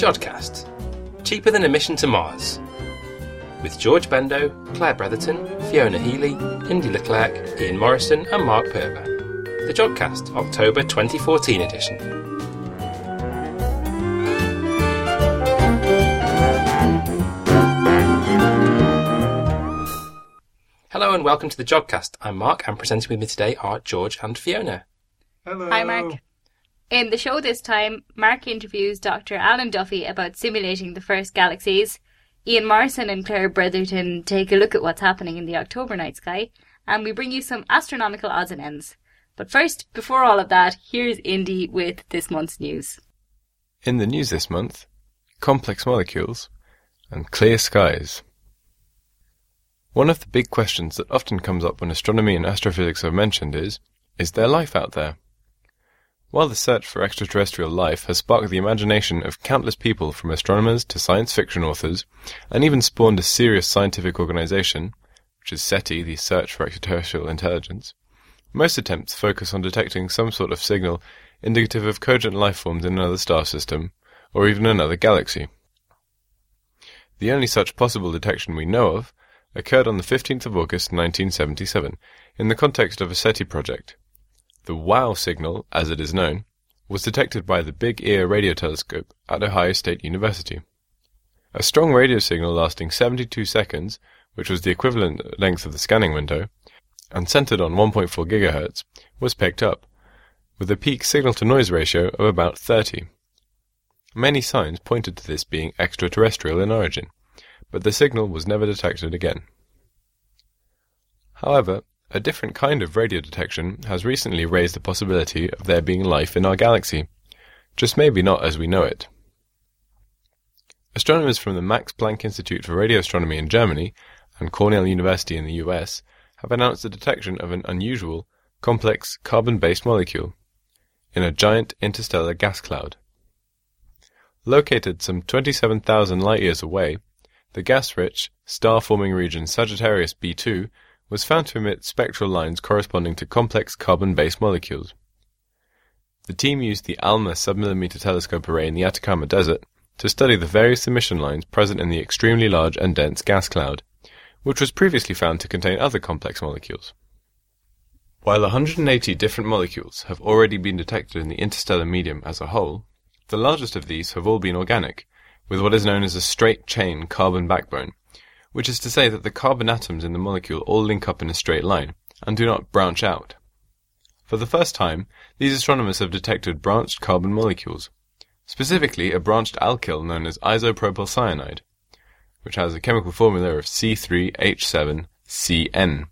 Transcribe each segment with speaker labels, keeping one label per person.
Speaker 1: Jodcast Cheaper Than a Mission to Mars. With George Bendo, Claire Bretherton, Fiona Healy, Indy Leclerc, Ian Morison, and Mark Perver. The Jodcast, October 2014 edition. Hello and welcome to the Jodcast. I'm Mark, and presenting with me today are George and Fiona.
Speaker 2: Hello.
Speaker 3: Hi, Mark. In the show this time, Mark interviews Dr. Alan Duffy about simulating the first galaxies. Ian Morison and Claire Bretherton take a look at what's happening in the October night sky, and we bring you some astronomical odds and ends. But first, before all of that, here's Indy with this month's news.
Speaker 4: In the news this month, complex molecules and clear skies. One of the big questions that often comes up when astronomy and astrophysics are mentioned is, is there life out there? While the search for extraterrestrial life has sparked the imagination of countless people from astronomers to science fiction authors, and even spawned a serious scientific organization, which is SETI, the Search for Extraterrestrial Intelligence, most attempts focus on detecting some sort of signal indicative of cogent life forms in another star system, or even another galaxy. The only such possible detection we know of occurred on the 15th of August 1977 in the context of a SETI project, the WOW signal, as it is known, was detected by the Big Ear radio telescope at Ohio State University. A strong radio signal lasting 72 seconds, which was the equivalent length of the scanning window, and centered on 1.4 GHz, was picked up, with a peak signal to noise ratio of about 30. Many signs pointed to this being extraterrestrial in origin, but the signal was never detected again. However, a different kind of radio detection has recently raised the possibility of there being life in our galaxy, just maybe not as we know it. Astronomers from the Max Planck Institute for Radio Astronomy in Germany and Cornell University in the US have announced the detection of an unusual, complex carbon-based molecule in a giant interstellar gas cloud. Located some 27,000 light-years away, the gas-rich, star-forming region Sagittarius B2 was found to emit spectral lines corresponding to complex carbon-based molecules. The team used the ALMA submillimeter telescope array in the Atacama Desert to study the various emission lines present in the extremely large and dense gas cloud, which was previously found to contain other complex molecules. While 180 different molecules have already been detected in the interstellar medium as a whole, the largest of these have all been organic, with what is known as a straight chain carbon backbone, which is to say that the carbon atoms in the molecule all link up in a straight line and do not branch out. For the first time, these astronomers have detected branched carbon molecules, specifically a branched alkyl known as isopropyl cyanide, which has a chemical formula of C3H7CN.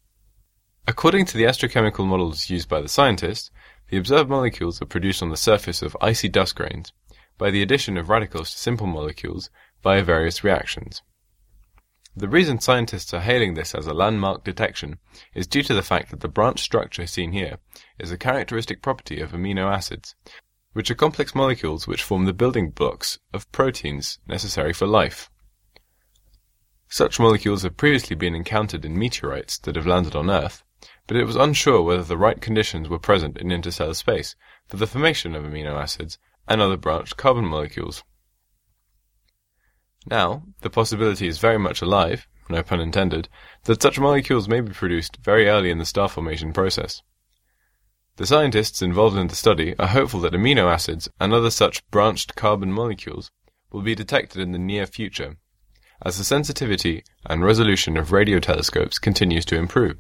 Speaker 4: According to the astrochemical models used by the scientists, the observed molecules are produced on the surface of icy dust grains by the addition of radicals to simple molecules via various reactions. The reason scientists are hailing this as a landmark detection is due to the fact that the branch structure seen here is a characteristic property of amino acids, which are complex molecules which form the building blocks of proteins necessary for life. Such molecules have previously been encountered in meteorites that have landed on Earth, but it was unsure whether the right conditions were present in interstellar space for the formation of amino acids and other branched carbon molecules. Now, the possibility is very much alive, no pun intended, that such molecules may be produced very early in the star formation process. The scientists involved in the study are hopeful that amino acids and other such branched carbon molecules will be detected in the near future, as the sensitivity and resolution of radio telescopes continues to improve.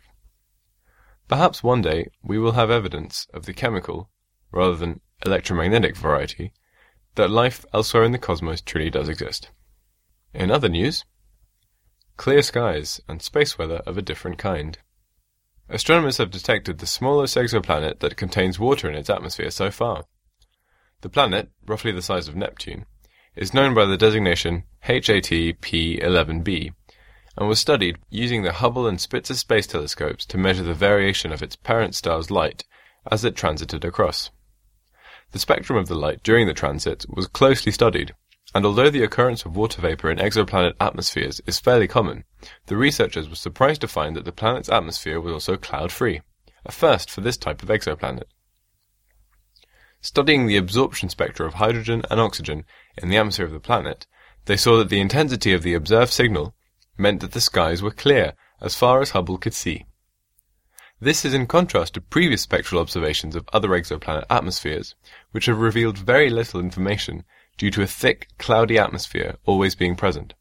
Speaker 4: Perhaps one day we will have evidence of the chemical, rather than electromagnetic variety, that life elsewhere in the cosmos truly does exist. In other news, clear skies and space weather of a different kind. Astronomers have detected the smallest exoplanet that contains water in its atmosphere so far. The planet, roughly the size of Neptune, is known by the designation HAT P11b and was studied using the Hubble and Spitzer space telescopes to measure the variation of its parent star's light as it transited across. The spectrum of the light during the transit was closely studied and although the occurrence of water vapor in exoplanet atmospheres is fairly common, the researchers were surprised to find that the planet's atmosphere was also cloud-free, a first for this type of exoplanet. Studying the absorption spectra of hydrogen and oxygen in the atmosphere of the planet, they saw that the intensity of the observed signal meant that the skies were clear as far as Hubble could see. This is in contrast to previous spectral observations of other exoplanet atmospheres, which have revealed very little information due to a thick, cloudy atmosphere always being present.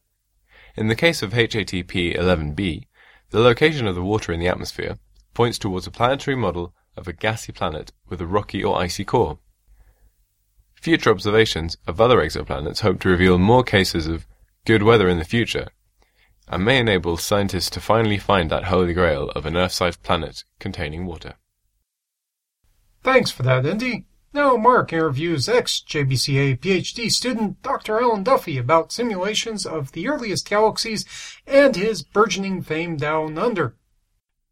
Speaker 4: In the case of HATP 11b, the location of the water in the atmosphere points towards a planetary model of a gassy planet with a rocky or icy core. Future observations of other exoplanets hope to reveal more cases of good weather in the future and may enable scientists to finally find that holy grail of an Earth-sized planet containing water.
Speaker 2: Thanks for that, Indy. Now Mark interviews ex-JBCA PhD student Dr. Alan Duffy about simulations of the earliest galaxies and his burgeoning fame down under.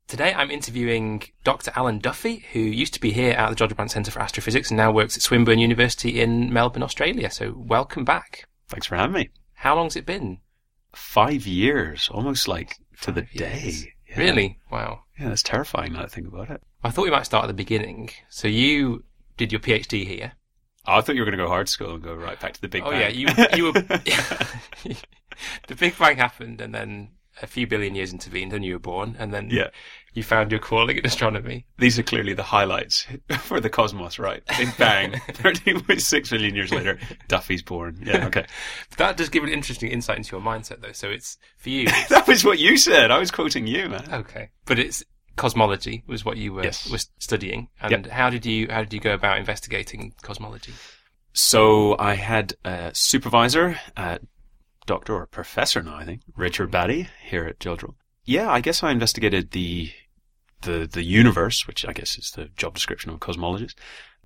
Speaker 1: Today I'm interviewing Dr. Alan Duffy, who used to be here at the Jodrell Bank Centre for Astrophysics and now works at Swinburne University in Melbourne, Australia. So welcome back.
Speaker 5: Thanks for having me.
Speaker 1: How long's it been?
Speaker 5: Five years, almost like to the
Speaker 1: years.
Speaker 5: day. Yeah.
Speaker 1: Really? Wow.
Speaker 5: Yeah, that's terrifying now that I think about it.
Speaker 1: I thought we might start at the beginning. So you did your PhD here.
Speaker 5: Oh, I thought you were going to go hard school and go right back to the Big
Speaker 1: oh
Speaker 5: Bang.
Speaker 1: yeah, you you were. the Big Bang happened, and then a few billion years intervened, and you were born, and then
Speaker 5: Yeah.
Speaker 1: you found your calling in astronomy.
Speaker 5: These are clearly the highlights for the cosmos, right? Big Bang, 13.6 million years later, Duffy's born. Yeah, okay.
Speaker 1: But that does give an interesting insight into your mindset, though. So it's for you. it's-
Speaker 5: that was what you said. I was quoting you, man.
Speaker 1: okay, but it's cosmology was what you were
Speaker 5: Yes.
Speaker 1: was studying, and how did you how did you go about investigating cosmology?
Speaker 5: So I had a supervisor, uh, doctor or professor now, I think, Richard Battye here at Jodrell. Yeah, I guess I investigated the the the universe, which I guess is the job description of a cosmologist.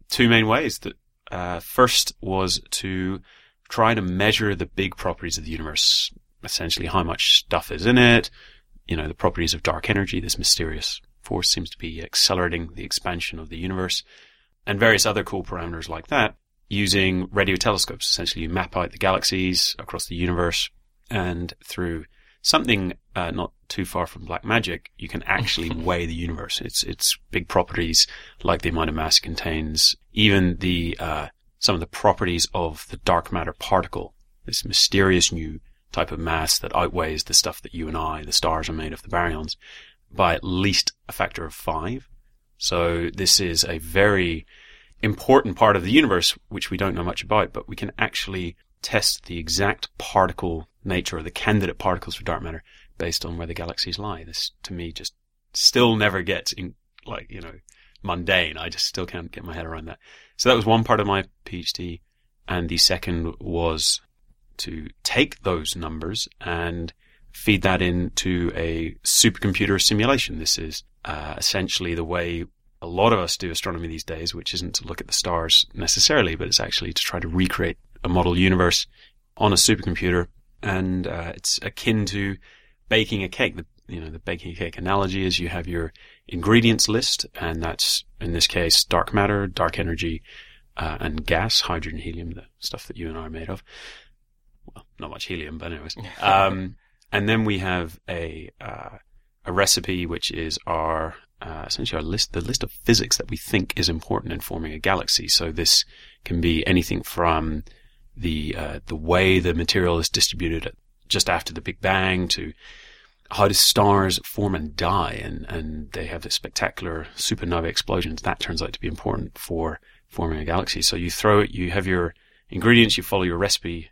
Speaker 5: Two main ways. That uh, first was to try to measure the big properties of the universe, essentially how much stuff is in it, you know, the properties of dark energy. This mysterious force seems to be accelerating the expansion of the universe, and various other cool parameters like that using radio telescopes. Essentially, you map out the galaxies across the universe, and through something uh, not too far from black magic, you can actually weigh the universe. Its its big properties, like the amount of mass it contains, even the uh, some of the properties of the dark matter particle. This mysterious new type of mass that outweighs the stuff that you and I, the stars, are made of, the baryons, by at least a factor of five. So this is a very important part of the universe which we don't know much about, but we can actually test the exact particle nature or the candidate particles for dark matter based on where the galaxies lie. This to me just still never gets in like, you know, mundane. I just still can't get my head around that. So that was one part of my PhD. And the second was to take those numbers and feed that into a supercomputer simulation. This is uh, essentially the way a lot of us do astronomy these days, which isn't to look at the stars necessarily, but it's actually to try to recreate a model universe on a supercomputer. And uh, it's akin to baking a cake. The, you know, the baking cake analogy is you have your ingredients list, and that's in this case dark matter, dark energy, uh, and gas, hydrogen, helium, the stuff that you and I are made of. Well, not much helium, but anyways. Um, and then we have a uh, a recipe which is our uh, essentially our list, the list of physics that we think is important in forming a galaxy. So this can be anything from the uh, the way the material is distributed at, just after the Big Bang to how do stars form and die, and and they have this spectacular supernova explosions. That turns out to be important for forming a galaxy. So you throw it, you have your ingredients, you follow your recipe.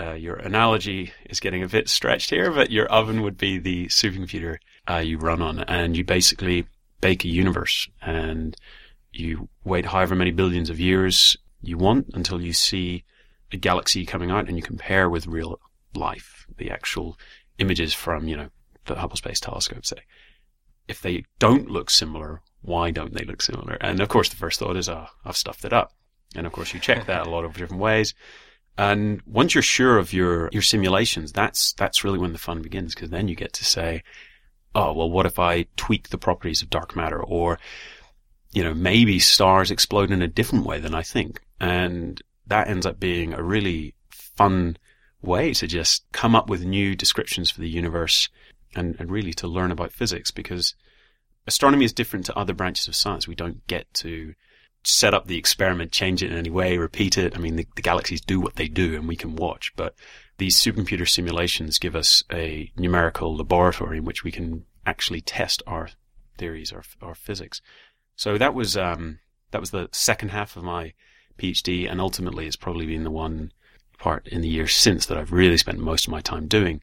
Speaker 5: Uh, your analogy is getting a bit stretched here, but your oven would be the supercomputer uh, you run on, and you basically bake a universe, and you wait however many billions of years you want until you see a galaxy coming out, and you compare with real life, the actual images from you know the Hubble Space Telescope. Say, if they don't look similar, why don't they look similar? And of course, the first thought is, oh, I've stuffed it up. And of course, you check that a lot of different ways. And once you're sure of your, your simulations, that's, that's really when the fun begins, because then you get to say, oh, well, what if I tweak the properties of dark matter? Or, you know, maybe stars explode in a different way than I think. And that ends up being a really fun way to just come up with new descriptions for the universe and, and really to learn about physics because astronomy is different to other branches of science. We don't get to set up the experiment, change it in any way, repeat it. I mean, the, the galaxies do what they do and we can watch, but these supercomputer simulations give us a numerical laboratory in which we can actually test our theories, our, our physics. So that was, um, that was the second half of my PhD, and ultimately it's probably been the one part in the years since that I've really spent most of my time doing.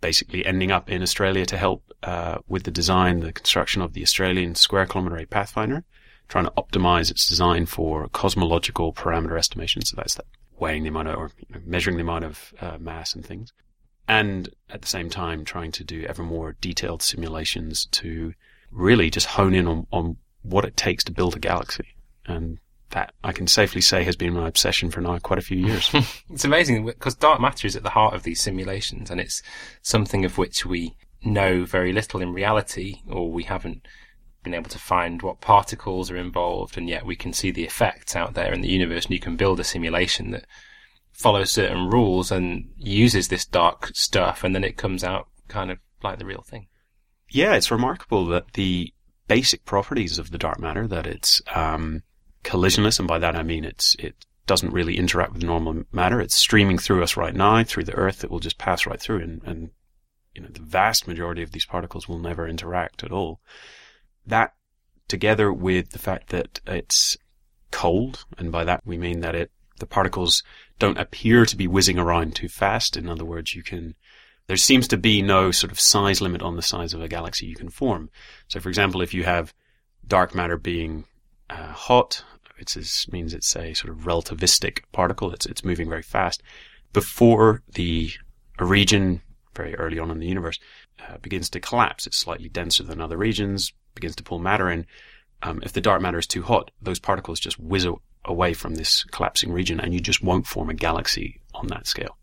Speaker 5: Basically, ending up in Australia to help uh, with the design, the construction of the Australian Square Kilometre Pathfinder, trying to optimize its design for cosmological parameter estimation. So that's that weighing the amount of, or you know, measuring the amount of uh, mass and things. And at the same time, trying to do ever more detailed simulations to really just hone in on, on what it takes to build a galaxy. And that I can safely say has been my obsession for now quite a few years.
Speaker 1: it's amazing because dark matter is at the heart of these simulations and it's something of which we know very little in reality or we haven't been able to find what particles are involved and yet we can see the effects out there in the universe and you can build a simulation that follows certain rules and uses this dark stuff and then it comes out kind of like the real thing.
Speaker 5: Yeah, it's remarkable that the basic properties of the dark matter, that it's um, collisionless, and by that I mean it's it doesn't really interact with normal matter. It's streaming through us right now, through the Earth. It will just pass right through, and, and you know the vast majority of these particles will never interact at all. That, together with the fact that it's cold, and by that we mean that it the particles don't appear to be whizzing around too fast. In other words, you can there seems to be no sort of size limit on the size of a galaxy you can form. So, for example, if you have dark matter being uh, hot it means it's a sort of relativistic particle. It's, it's moving very fast. Before the region, very early on in the universe, uh, begins to collapse, it's slightly denser than other regions, begins to pull matter in. Um, if the dark matter is too hot, those particles just whiz away from this collapsing region and you just won't form a galaxy on that scale.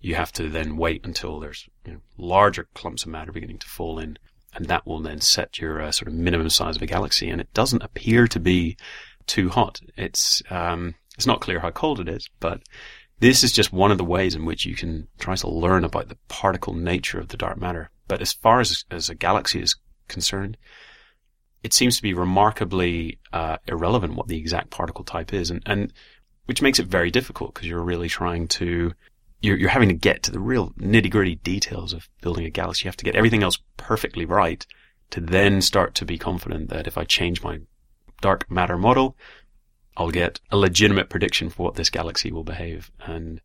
Speaker 5: You have to then wait until there's you know, larger clumps of matter beginning to fall in and that will then set your uh, sort of minimum size of a galaxy. And it doesn't appear to be too hot. It's um, it's not clear how cold it is, but this is just one of the ways in which you can try to learn about the particle nature of the dark matter. But as far as as a galaxy is concerned, it seems to be remarkably uh, irrelevant what the exact particle type is, and, and which makes it very difficult because you're really trying to you're, you're having to get to the real nitty gritty details of building a galaxy. You have to get everything else perfectly right to then start to be confident that if I change my dark matter model, I'll get a legitimate prediction for what this galaxy will behave. And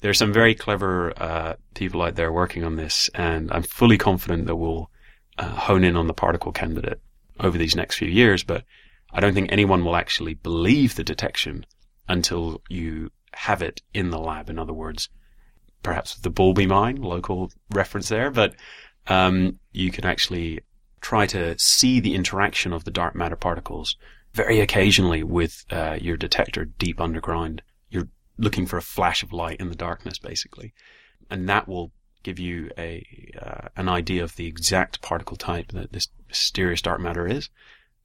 Speaker 5: there are some very clever uh, people out there working on this, and I'm fully confident that we'll uh, hone in on the particle candidate over these next few years. But I don't think anyone will actually believe the detection until you have it in the lab. In other words, perhaps the Boulby mine, local reference there, but um, you can actually try to see the interaction of the dark matter particles very occasionally with uh, your detector deep underground. You're looking for a flash of light in the darkness, basically, and that will give you a uh, an idea of the exact particle type that this mysterious dark matter is.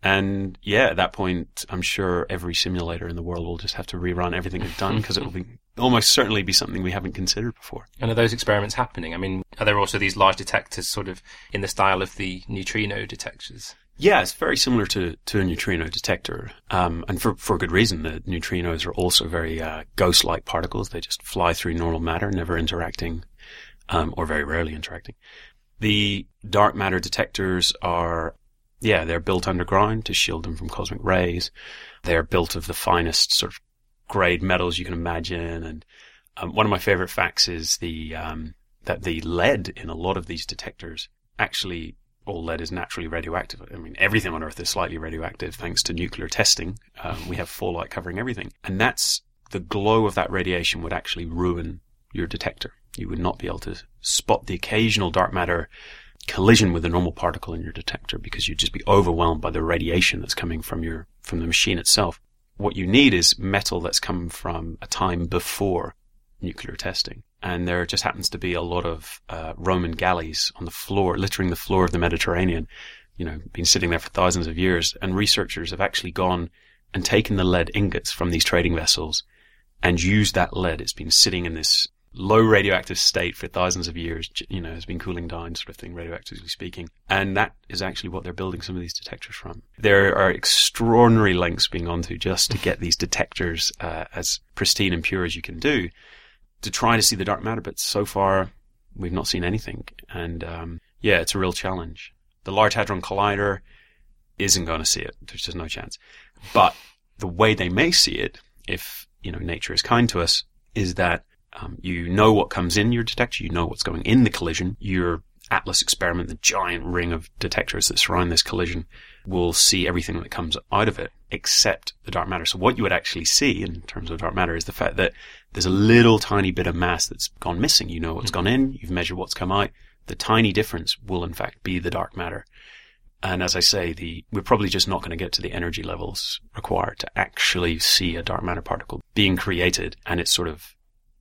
Speaker 5: And yeah, at that point, I'm sure every simulator in the world will just have to rerun everything they've done because it will be almost certainly be something we haven't considered before.
Speaker 1: And are those experiments happening? I mean, are there also these large detectors sort of in the style of the neutrino detectors?
Speaker 5: Yeah, it's very similar to, to a neutrino detector. Um, and for, for good reason. The neutrinos are also very uh, ghost-like particles. They just fly through normal matter, never interacting, um, or very rarely interacting. The dark matter detectors are yeah, they're built underground to shield them from cosmic rays. They're built of the finest sort of grade metals you can imagine. And um, one of my favorite facts is the um, that the lead in a lot of these detectors actually all lead is naturally radioactive. I mean, everything on Earth is slightly radioactive thanks to nuclear testing. Um, we have fallout covering everything, and that's the glow of that radiation would actually ruin your detector. You would not be able to spot the occasional dark matter collision with a normal particle in your detector because you'd just be overwhelmed by the radiation that's coming from your from the machine itself. What you need is metal that's come from a time before nuclear testing. And there just happens to be a lot of uh, Roman galleys on the floor, littering the floor of the Mediterranean, you know, been sitting there for thousands of years. And researchers have actually gone and taken the lead ingots from these trading vessels and used that lead. It's been sitting in this low radioactive state for thousands of years, you know, has been cooling down, sort of thing, radioactively speaking. And that is actually what they're building some of these detectors from. There are extraordinary lengths being gone to just to get these detectors uh, as pristine and pure as you can do to try to see the dark matter. But so far, we've not seen anything. And um, yeah, it's a real challenge. The Large Hadron Collider isn't going to see it. There's just no chance. But the way they may see it, if you know nature is kind to us, is that um, you know what comes in your detector, you know what's going in the collision. Your Atlas experiment, the giant ring of detectors that surround this collision, will see everything that comes out of it except the dark matter. So what you would actually see in terms of dark matter is the fact that there's a little tiny bit of mass that's gone missing. You know what's gone in, you've measured what's come out. The tiny difference will in fact be the dark matter. And as I say, the, we're probably just not going to get to the energy levels required to actually see a dark matter particle being created and it's sort of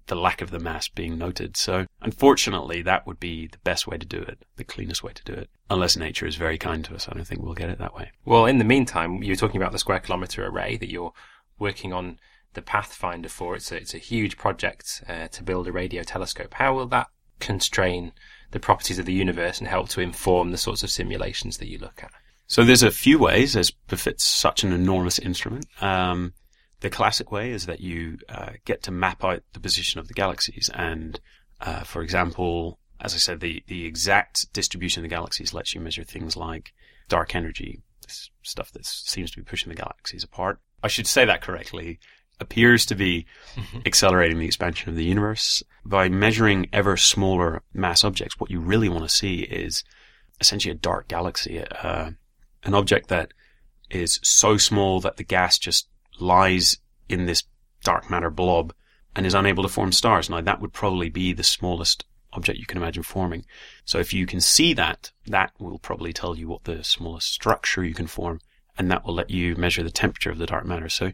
Speaker 5: the lack of the mass being noted. So unfortunately, that would be the best way to do it, the cleanest way to do it. Unless nature is very kind to us, I don't think we'll get it that way.
Speaker 1: Well, in the meantime, you were talking about the square kilometre array that you're working on the Pathfinder for. It's a, it's a huge project uh, to build a radio telescope. How will that constrain the properties of the universe and help to inform the sorts of simulations that you look at?
Speaker 5: So there's a few ways, as befits such an enormous instrument. Um, the classic way is that you uh, get to map out the position of the galaxies, and uh, for example, as I said, the the exact distribution of the galaxies lets you measure things like dark energy, this stuff that seems to be pushing the galaxies apart. I should say that correctly. Appears to be accelerating the expansion of the universe by measuring ever smaller mass objects. What you really want to see is essentially a dark galaxy, uh, an object that is so small that the gas just lies in this dark matter blob and is unable to form stars. Now that would probably be the smallest object you can imagine forming. So if you can see that, that will probably tell you what the smallest structure you can form and that will let you measure the temperature of the dark matter. So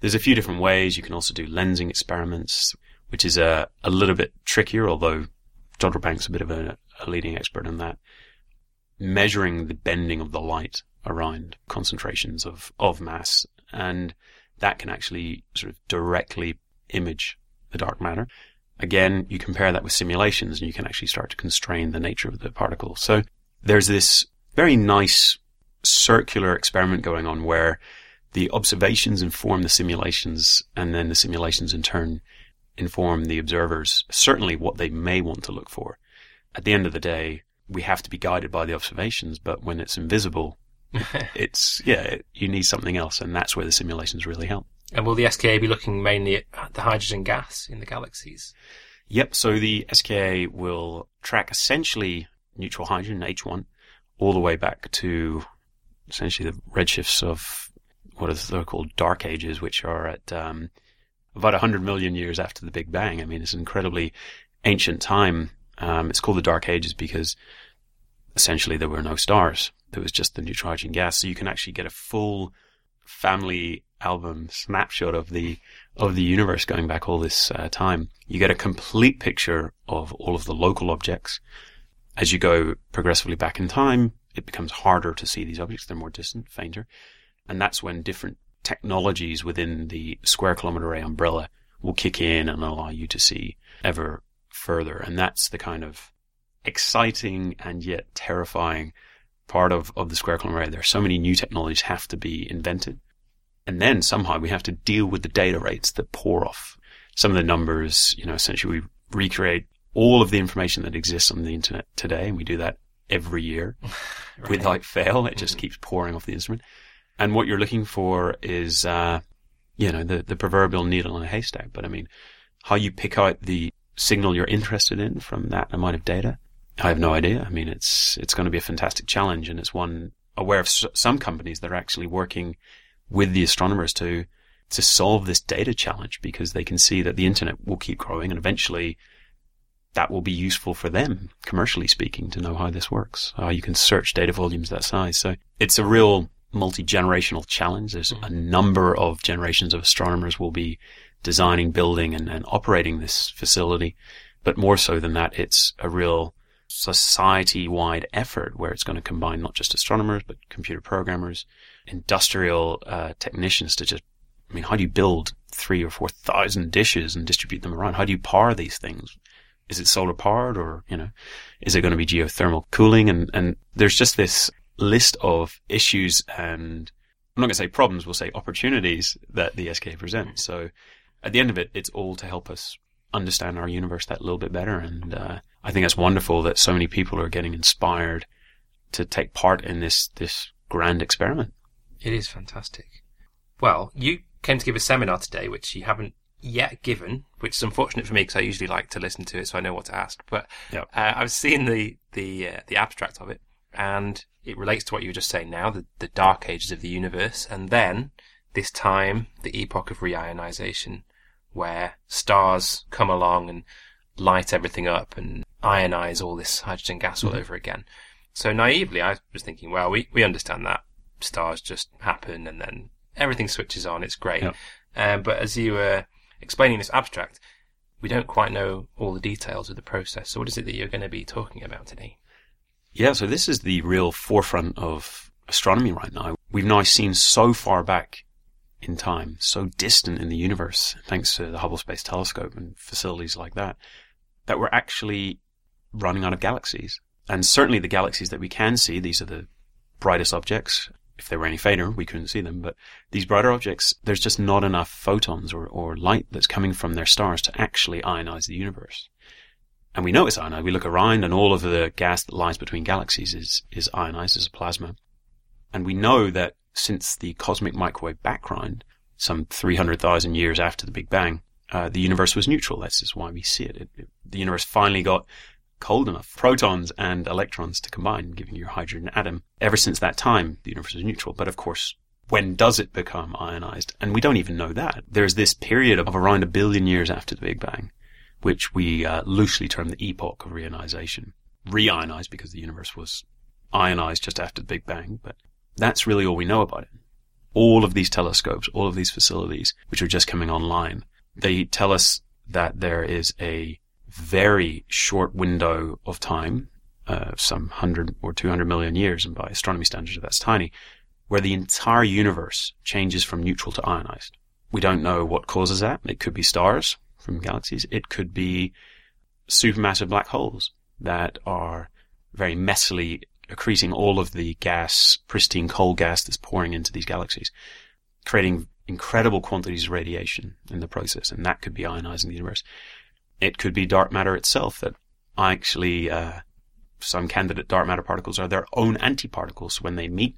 Speaker 5: there's a few different ways. You can also do lensing experiments, which is a, a little bit trickier, although Jodrell Bank's is a bit of a, a leading expert in that. Measuring the bending of the light around concentrations of, of mass and that can actually sort of directly image the dark matter. Again, you compare that with simulations and you can actually start to constrain the nature of the particle. So there's this very nice circular experiment going on where the observations inform the simulations and then the simulations in turn inform the observers certainly what they may want to look for. At the end of the day, we have to be guided by the observations, but when it's invisible, it's yeah, you need something else, and that's where the simulations really help.
Speaker 1: And will the SKA be looking mainly at the hydrogen gas in the galaxies?
Speaker 5: Yep. So the SKA will track essentially neutral hydrogen H1 all the way back to essentially the redshifts of what is they're called dark ages, which are at um, about 100 million years after the Big Bang. I mean, it's an incredibly ancient time. Um, it's called the dark ages because essentially there were no stars. There was just the hydrogen gas. So you can actually get a full family album snapshot of the of the universe going back all this uh, time. You get a complete picture of all of the local objects. As you go progressively back in time, it becomes harder to see these objects. They're more distant, fainter, and that's when different technologies within the square kilometer array umbrella will kick in and allow you to see ever further. And that's the kind of exciting and yet terrifying part of, of the square kilometer array. There are so many new technologies have to be invented. And then somehow we have to deal with the data rates that pour off some of the numbers. You know, essentially we recreate all of the information that exists on the internet today. And we do that every year right. without fail. It just mm-hmm. keeps pouring off the instrument. And what you're looking for is, uh, you know, the, the proverbial needle in a haystack. But I mean, how you pick out the signal you're interested in from that amount of data I have no idea. I mean, it's it's going to be a fantastic challenge, and it's one aware of some companies that are actually working with the astronomers to to solve this data challenge because they can see that the internet will keep growing, and eventually that will be useful for them, commercially speaking, to know how this works, how you can search data volumes that size. So it's a real multi-generational challenge. There's mm. a number of generations of astronomers will be designing, building, and, and operating this facility. But more so than that, it's a real society wide effort where it's going to combine not just astronomers, but computer programmers, industrial uh, technicians to just, I mean, how do you build three or four thousand dishes and distribute them around? How do you power these things? Is it solar powered or, you know, is it going to be geothermal cooling? And, and there's just this list of issues and I'm not going to say problems, we'll say opportunities that the SKA presents. So at the end of it, it's all to help us understand our universe that little bit better. And uh, I think it's wonderful that so many people are getting inspired to take part in this this grand experiment.
Speaker 1: It is fantastic. Well, you came to give a seminar today, which you haven't yet given, which is unfortunate for me because I usually like to listen to it so I know what to ask. But
Speaker 5: Yep.
Speaker 1: uh, I was seeing the the uh, the abstract of it, and it relates to what you were just saying now, the, the dark ages of the universe, and then this time, the epoch of reionization, where stars come along and light everything up and ionize all this hydrogen gas all over again. So naively, I was thinking, well, we, we understand that stars just happen and then everything switches on. It's great. Um, but as you were explaining this abstract, we don't quite know all the details of the process. So what is it that you're going to be talking about today?
Speaker 5: Yeah, so this is the real forefront of astronomy right now. We've now seen so far back in time, so distant in the universe, thanks to the Hubble Space Telescope and facilities like that, that we're actually running out of galaxies. And certainly the galaxies that we can see, these are the brightest objects. If they were any fainter, we couldn't see them. But these brighter objects, there's just not enough photons or, or light that's coming from their stars to actually ionize the universe. And we know it's ionized. We look around and all of the gas that lies between galaxies is, is ionized as a plasma. And we know that since the cosmic microwave background, some 300,000 years after the Big Bang, uh, the universe was neutral. That's just why we see it. It, it. The universe finally got cold enough, protons and electrons to combine, giving you your hydrogen atom. Ever since that time, the universe was neutral. But of course, when does it become ionized? And we don't even know that. There's this period of around a billion years after the Big Bang, which we uh, loosely term the epoch of reionization. Reionized because the universe was ionized just after the Big Bang, but that's really all we know about it. All of these telescopes, all of these facilities, which are just coming online, they tell us that there is a very short window of time, uh, some 100 or 200 million years, and by astronomy standards that's tiny, where the entire universe changes from neutral to ionized. We don't know what causes that. It could be stars from galaxies. It could be supermassive black holes that are very messily accreting all of the gas, pristine coal gas that's pouring into these galaxies, creating incredible quantities of radiation in the process, and that could be ionizing the universe. It could be dark matter itself that actually, uh, some candidate dark matter particles are their own antiparticles. When they meet,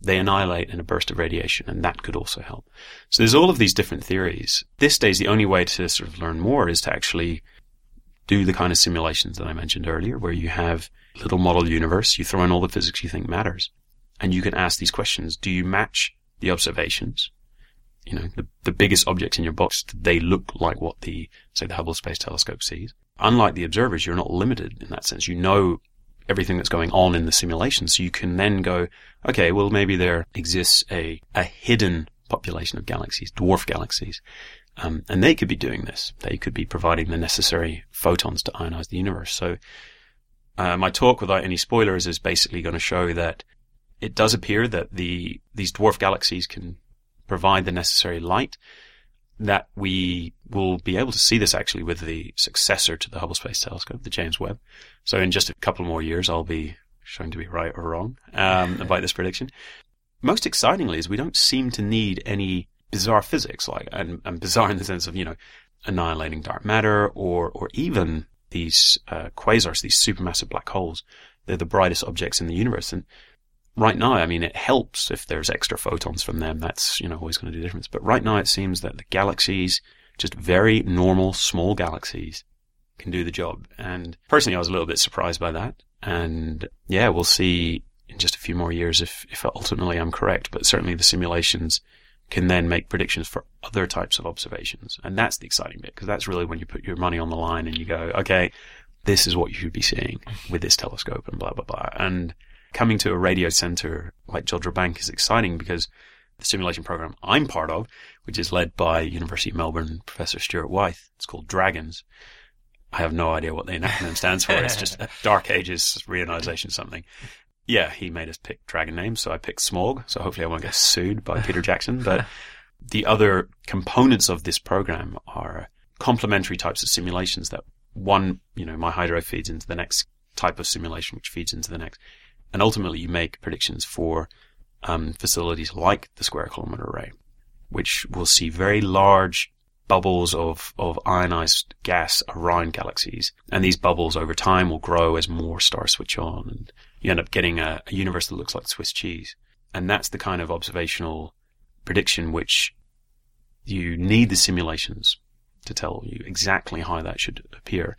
Speaker 5: they annihilate in a burst of radiation, and that could also help. So there's all of these different theories. This stage, the only way to sort of learn more is to actually do the kind of simulations that I mentioned earlier, where you have a little model universe, you throw in all the physics you think matters, and you can ask these questions. Do you match the observations? You know, the, the biggest objects in your box, they look like what the, say, the Hubble Space Telescope sees? Unlike the observers, you're not limited in that sense. You know everything that's going on in the simulation, so you can then go, okay, well, maybe there exists a, a hidden population of galaxies, dwarf galaxies, um, and they could be doing this. They could be providing the necessary photons to ionize the universe. So, uh, my talk, without any spoilers, is basically going to show that it does appear that the these dwarf galaxies can provide the necessary light. That we will be able to see this actually with the successor to the Hubble Space Telescope, the James Webb. So, in just a couple more years, I'll be shown to be right or wrong um, about this prediction. Most excitingly, is we don't seem to need any bizarre physics, like and, and bizarre in the sense of you know annihilating dark matter or or even these uh, quasars, these supermassive black holes. They're the brightest objects in the universe, and right now, I mean, it helps if there's extra photons from them. That's you know always going to do a difference. But right now, it seems that the galaxies, just very normal small galaxies, can do the job. And personally, I was a little bit surprised by that. And yeah, we'll see in just a few more years if if ultimately I'm correct. But certainly, the simulations can then make predictions for other types of observations. And that's the exciting bit, because that's really when you put your money on the line and you go, okay, this is what you should be seeing with this telescope and blah, blah, blah. And coming to a radio center like Jodrell Bank is exciting because the simulation program I'm part of, which is led by University of Melbourne Professor Stuart Wyithe, it's called Dragons. I have no idea what the acronym stands for. It's just Dark Ages Reionization something. Yeah, he made us pick dragon names, so I picked Smaug. So hopefully I won't get sued by Peter Jackson. But the other components of this program are complementary types of simulations that one, you know, my hydro feeds into the next type of simulation, which feeds into the next. And ultimately you make predictions for um, facilities like the Square Kilometre Array, which will see very large bubbles of, of ionized gas around galaxies. And these bubbles over time will grow as more stars switch on and you end up getting a, a universe that looks like Swiss cheese. And that's the kind of observational prediction which you need the simulations to tell you exactly how that should appear.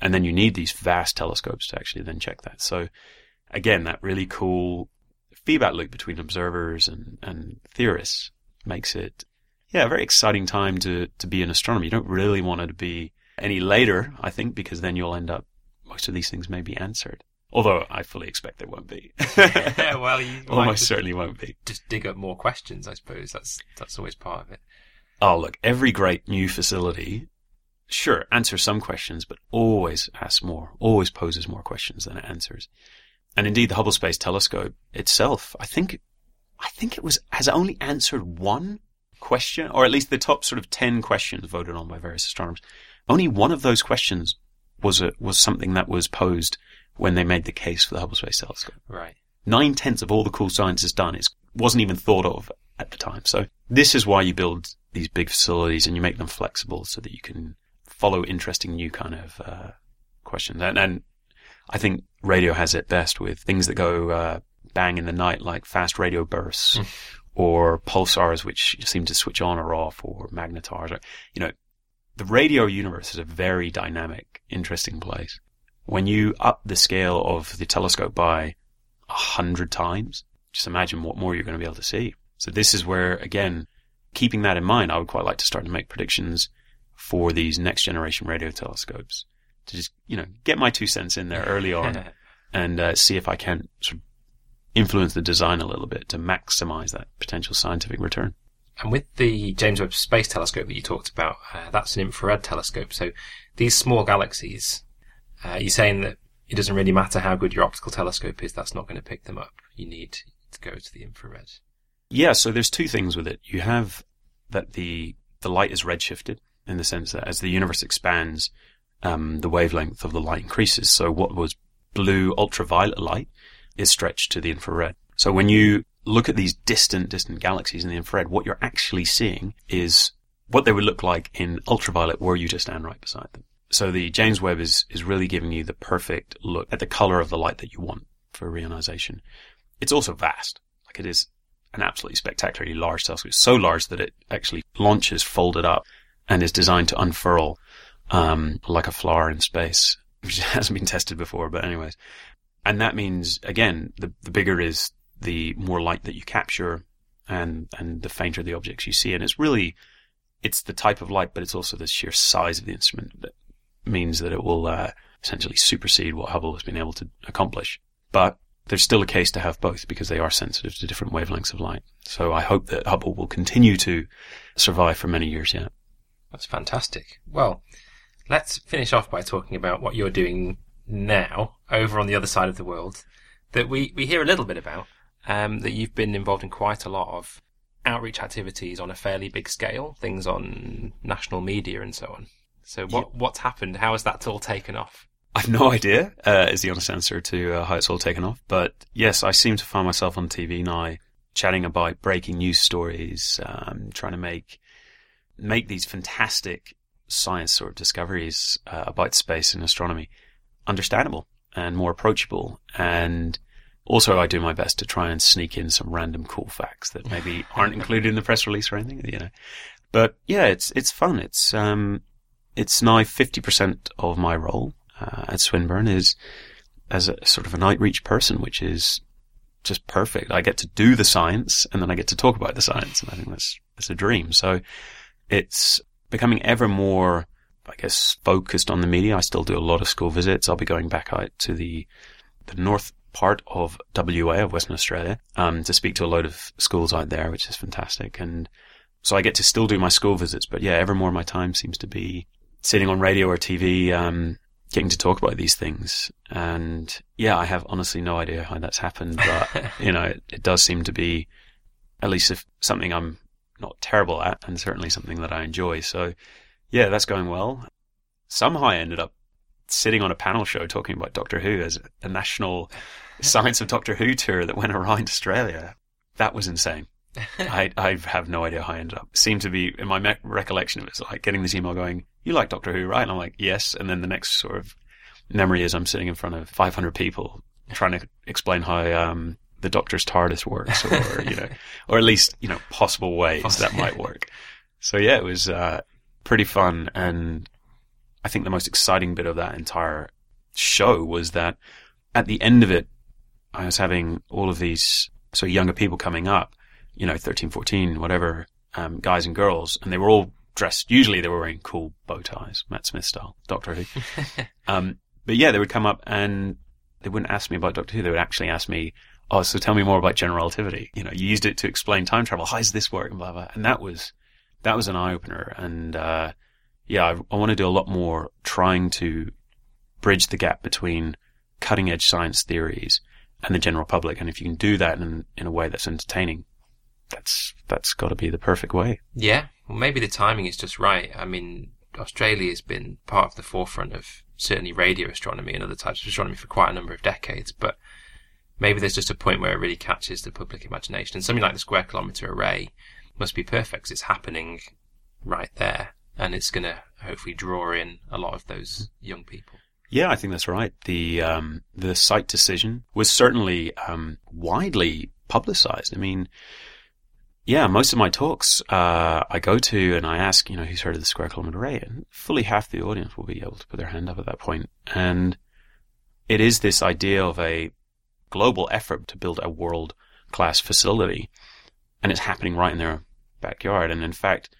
Speaker 5: And then you need these vast telescopes to actually then check that. So again, that really cool feedback loop between observers and, and theorists makes it, yeah, a very exciting time to, to be in astronomy. You don't really want it to be any later, I think, because then you'll end up, most of these things may be answered. Although I fully expect they won't be.
Speaker 1: yeah, well, you
Speaker 5: almost certainly won't be.
Speaker 1: Just dig up more questions, I suppose. That's that's always part of it.
Speaker 5: Oh, look, every great new facility, sure, answers some questions, but always asks more, always poses more questions than it answers. And indeed, the Hubble Space Telescope itself, I think, I think it was, has only answered one question, or at least the top sort of 10 questions voted on by various astronomers. Only one of those questions was a, was something that was posed when they made the case for the Hubble Space Telescope.
Speaker 1: Right.
Speaker 5: Nine tenths of all the cool science is done. It wasn't even thought of at the time. So this is why you build these big facilities and you make them flexible so that you can follow interesting new kind of uh, questions. And, and, I think radio has it best with things that go uh, bang in the night, like fast radio bursts, mm. or pulsars which seem to switch on or off, or magnetars. Or, you know, the radio universe is a very dynamic, interesting place. When you up the scale of the telescope by a hundred times, just imagine what more you're going to be able to see. So this is where, again, keeping that in mind, I would quite like to start to make predictions for these next generation radio telescopes to just, you know, get my two cents in there early on and uh, see if I can sort of influence the design a little bit to maximize that potential scientific return.
Speaker 1: And with the James Webb Space Telescope that you talked about, uh, that's an infrared telescope. So these small galaxies, uh, you're saying that it doesn't really matter how good your optical telescope is, that's not going to pick them up. You need to go to the infrared.
Speaker 5: Yeah, so there's two things with it. You have that the the light is redshifted in the sense that as the universe expands, um, the wavelength of the light increases. So what was blue ultraviolet light is stretched to the infrared. So when you look at these distant, distant galaxies in the infrared, what you're actually seeing is what they would look like in ultraviolet were you to stand right beside them. So the James Webb is, is really giving you the perfect look at the color of the light that you want for reionization. It's also vast. Like it is an absolutely spectacularly large telescope, so large that it actually launches folded up and is designed to unfurl um, like a flower in space, which hasn't been tested before. But anyways, and that means again, the the bigger is the more light that you capture, and and the fainter the objects you see. And it's really it's the type of light, but it's also the sheer size of the instrument that means that it will uh, essentially supersede what Hubble has been able to accomplish. But there's still a case to have both because they are sensitive to different wavelengths of light. So I hope that Hubble will continue to survive for many years yet.
Speaker 1: That's fantastic. Well, let's finish off by talking about what you're doing now over on the other side of the world that we, we hear a little bit about, um, that you've been involved in quite a lot of outreach activities on a fairly big scale, things on national media and so on. So what, yeah. what's happened? How has that all taken off?
Speaker 5: I've no idea, uh, is the honest answer to uh, how it's all taken off. But yes, I seem to find myself on TV now chatting about breaking news stories, um, trying to make make these fantastic science sort of discoveries uh, about space and astronomy understandable and more approachable. And also, I do my best to try and sneak in some random cool facts that maybe aren't included in the press release or anything, you know. But yeah, it's it's fun. It's um, it's now fifty percent of my role uh, at Swinburne is as a sort of an outreach person, which is just perfect. I get to do the science and then I get to talk about the science. And I think that's, that's a dream. So it's becoming ever more, I guess, focused on the media. I still do a lot of school visits. I'll be going back out to the, the north part of WA, of Western Australia, um, to speak to a load of schools out there, which is fantastic. And so I get to still do my school visits, but yeah, ever more of my time seems to be sitting on radio or TV, um, getting to talk about these things. And yeah, I have honestly no idea how that's happened, but you know, it, it, does seem to be at least if something I'm not terrible at, and certainly something that I enjoy. So, yeah, that's going well. Somehow I ended up sitting on a panel show talking about Doctor Who as a national Science of Doctor Who tour that went around Australia. That was insane. I, I have no idea how I ended up. It seemed to be, in my me- recollection of it, it's like getting this email going, you like Doctor Who, right? And I'm like, yes. And then the next sort of memory is I'm sitting in front of 500 people trying to explain how um, the Doctor's TARDIS works, or you know, or at least you know possible ways that might work. So yeah, it was uh, pretty fun, and I think the most exciting bit of that entire show was that at the end of it, I was having all of these so younger people coming up, you know, 13, 14, whatever, um, guys and girls, and they were all dressed. Usually, they were wearing cool bow ties, Matt Smith style, Doctor Who. um, but yeah, they would come up and they wouldn't ask me about Doctor Who. They would actually ask me, "Oh, so tell me more about general relativity." You know, you used it to explain time travel. How does this work? And blah blah. And that was that was an eye opener. And uh, yeah, I, I want to do a lot more trying to bridge the gap between cutting edge science theories and the general public. And if you can do that in in a way that's entertaining, that's that's got to be the perfect way.
Speaker 1: Yeah, well, maybe the timing is just right. I mean, Australia has been part of the forefront of certainly radio astronomy and other types of astronomy for quite a number of decades, but maybe there's just a point where it really catches the public imagination. And something like the Square Kilometre Array must be perfect it's happening right there, and it's going to hopefully draw in a lot of those young people.
Speaker 5: Yeah, I think that's right. The um, the site decision was certainly um, widely publicized. I mean, yeah, most of my talks uh, I go to and I ask, you know, who's heard of the Square Kilometre Array, and fully half the audience will be able to put their hand up at that point. And it is this idea of a global effort to build a world class facility, and it's happening right in their backyard. And in fact,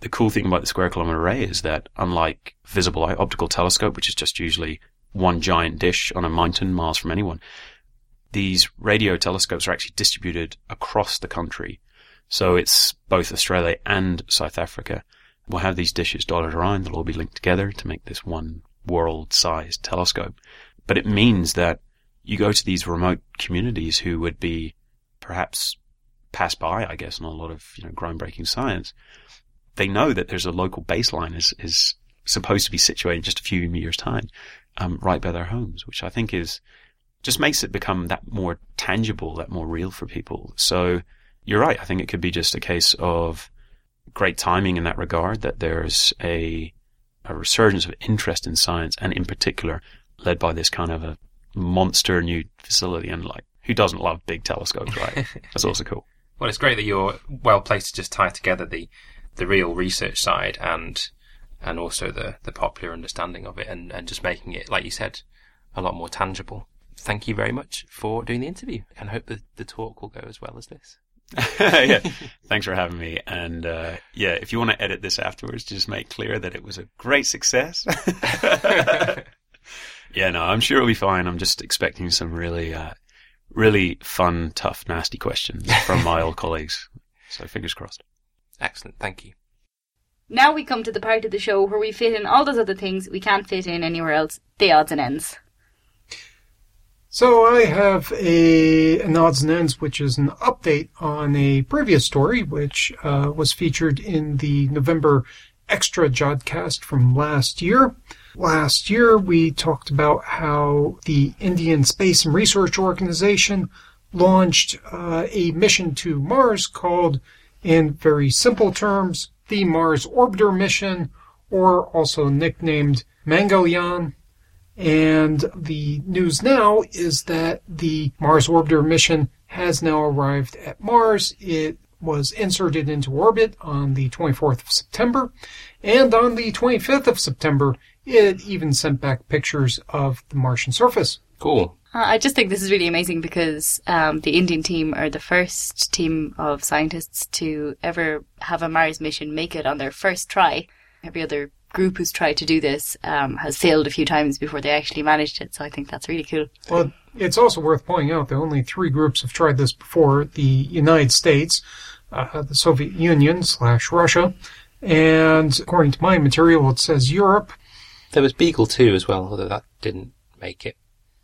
Speaker 5: the cool thing about the Square Kilometre Array is that unlike visible eye optical telescope, which is just usually one giant dish on a mountain miles from anyone, these radio telescopes are actually distributed across the country. So it's both Australia and South Africa. We'll have these dishes dotted around. They'll all be linked together to make this one world-sized telescope. But it means that you go to these remote communities who would be perhaps pass by, I guess, on a lot of you know groundbreaking science. They know that there's a local baseline is is supposed to be situated just a few years' time, um, right by their homes, which I think is just makes it become that more tangible, that more real for people. So you're right. I think it could be just a case of great timing in that regard, that there's a, a resurgence of interest in science and in particular led by this kind of a monster new facility. And like, who doesn't love big telescopes, right? That's also cool.
Speaker 1: Well, it's great that you're well placed to just tie together the the real research side and and also the the popular understanding of it, and and just making it, like you said, a lot more tangible. Thank you very much for doing the interview, and hope that the talk will go as well as this.
Speaker 5: yeah. Thanks for having me. And uh, yeah, if you want to edit this afterwards, just make clear that it was a great success. Yeah, no, I'm sure it'll be fine. I'm just expecting some really, uh, really fun, tough, nasty questions from my old colleagues. So fingers crossed.
Speaker 1: Excellent. Thank you.
Speaker 3: Now we come to the part of the show where we fit in all those other things we can't fit in anywhere else the odds and ends.
Speaker 2: So I have a an odds and ends, which is an update on a previous story, which uh, was featured in the November extra Jodcast from last year. Last year, we talked about how the Indian Space and Research Organization launched uh, a mission to Mars called, in very simple terms, the Mars Orbiter Mission, or also nicknamed Mangalyaan. And the news now is that the Mars Orbiter mission has now arrived at Mars. It was inserted into orbit on the 24th of September. And on the 25th of September, it even sent back pictures of the Martian surface.
Speaker 1: Cool.
Speaker 3: Uh, I just think this is really amazing because um, the Indian team are the first team of scientists to ever have a Mars mission make it on their first try. Every other group who's tried to do this um, has failed a few times before they actually managed it. So I think that's really cool.
Speaker 2: Well, it's also worth pointing out that only three groups have tried this before: the United States, uh, the Soviet Union slash Russia, and according to my material, it says Europe.
Speaker 1: There was Beagle 2 as well, although that didn't make it.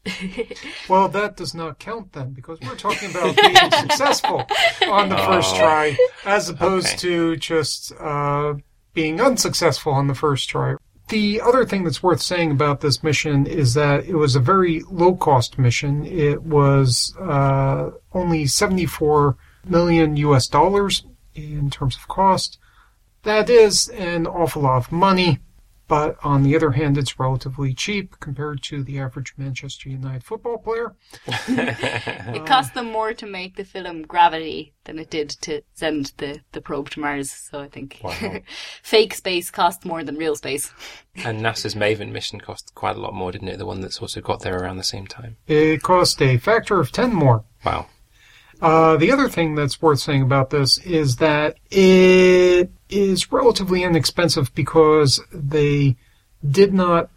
Speaker 2: Well, that does not count then, because we're talking about being successful on the first
Speaker 1: Oh.
Speaker 2: try, as opposed
Speaker 1: Okay.
Speaker 2: to just uh, being unsuccessful on the first try. The other thing that's worth saying about this mission is that it was a very low cost mission. It was uh, only 74 million US dollars in terms of cost. That is an awful lot of money, but on the other hand, it's relatively cheap compared to the average Manchester United football player.
Speaker 3: It cost them more to make the film Gravity than it did to send the, the probe to Mars. So I think
Speaker 1: Wow.
Speaker 3: fake space costs more than real space.
Speaker 1: and NASA's Maven mission cost quite a lot more, didn't it? The one that's also got there around the same time.
Speaker 2: It cost a factor of 10 more.
Speaker 1: Wow.
Speaker 2: Uh, the other thing that's worth saying about this is that it is relatively inexpensive because they did not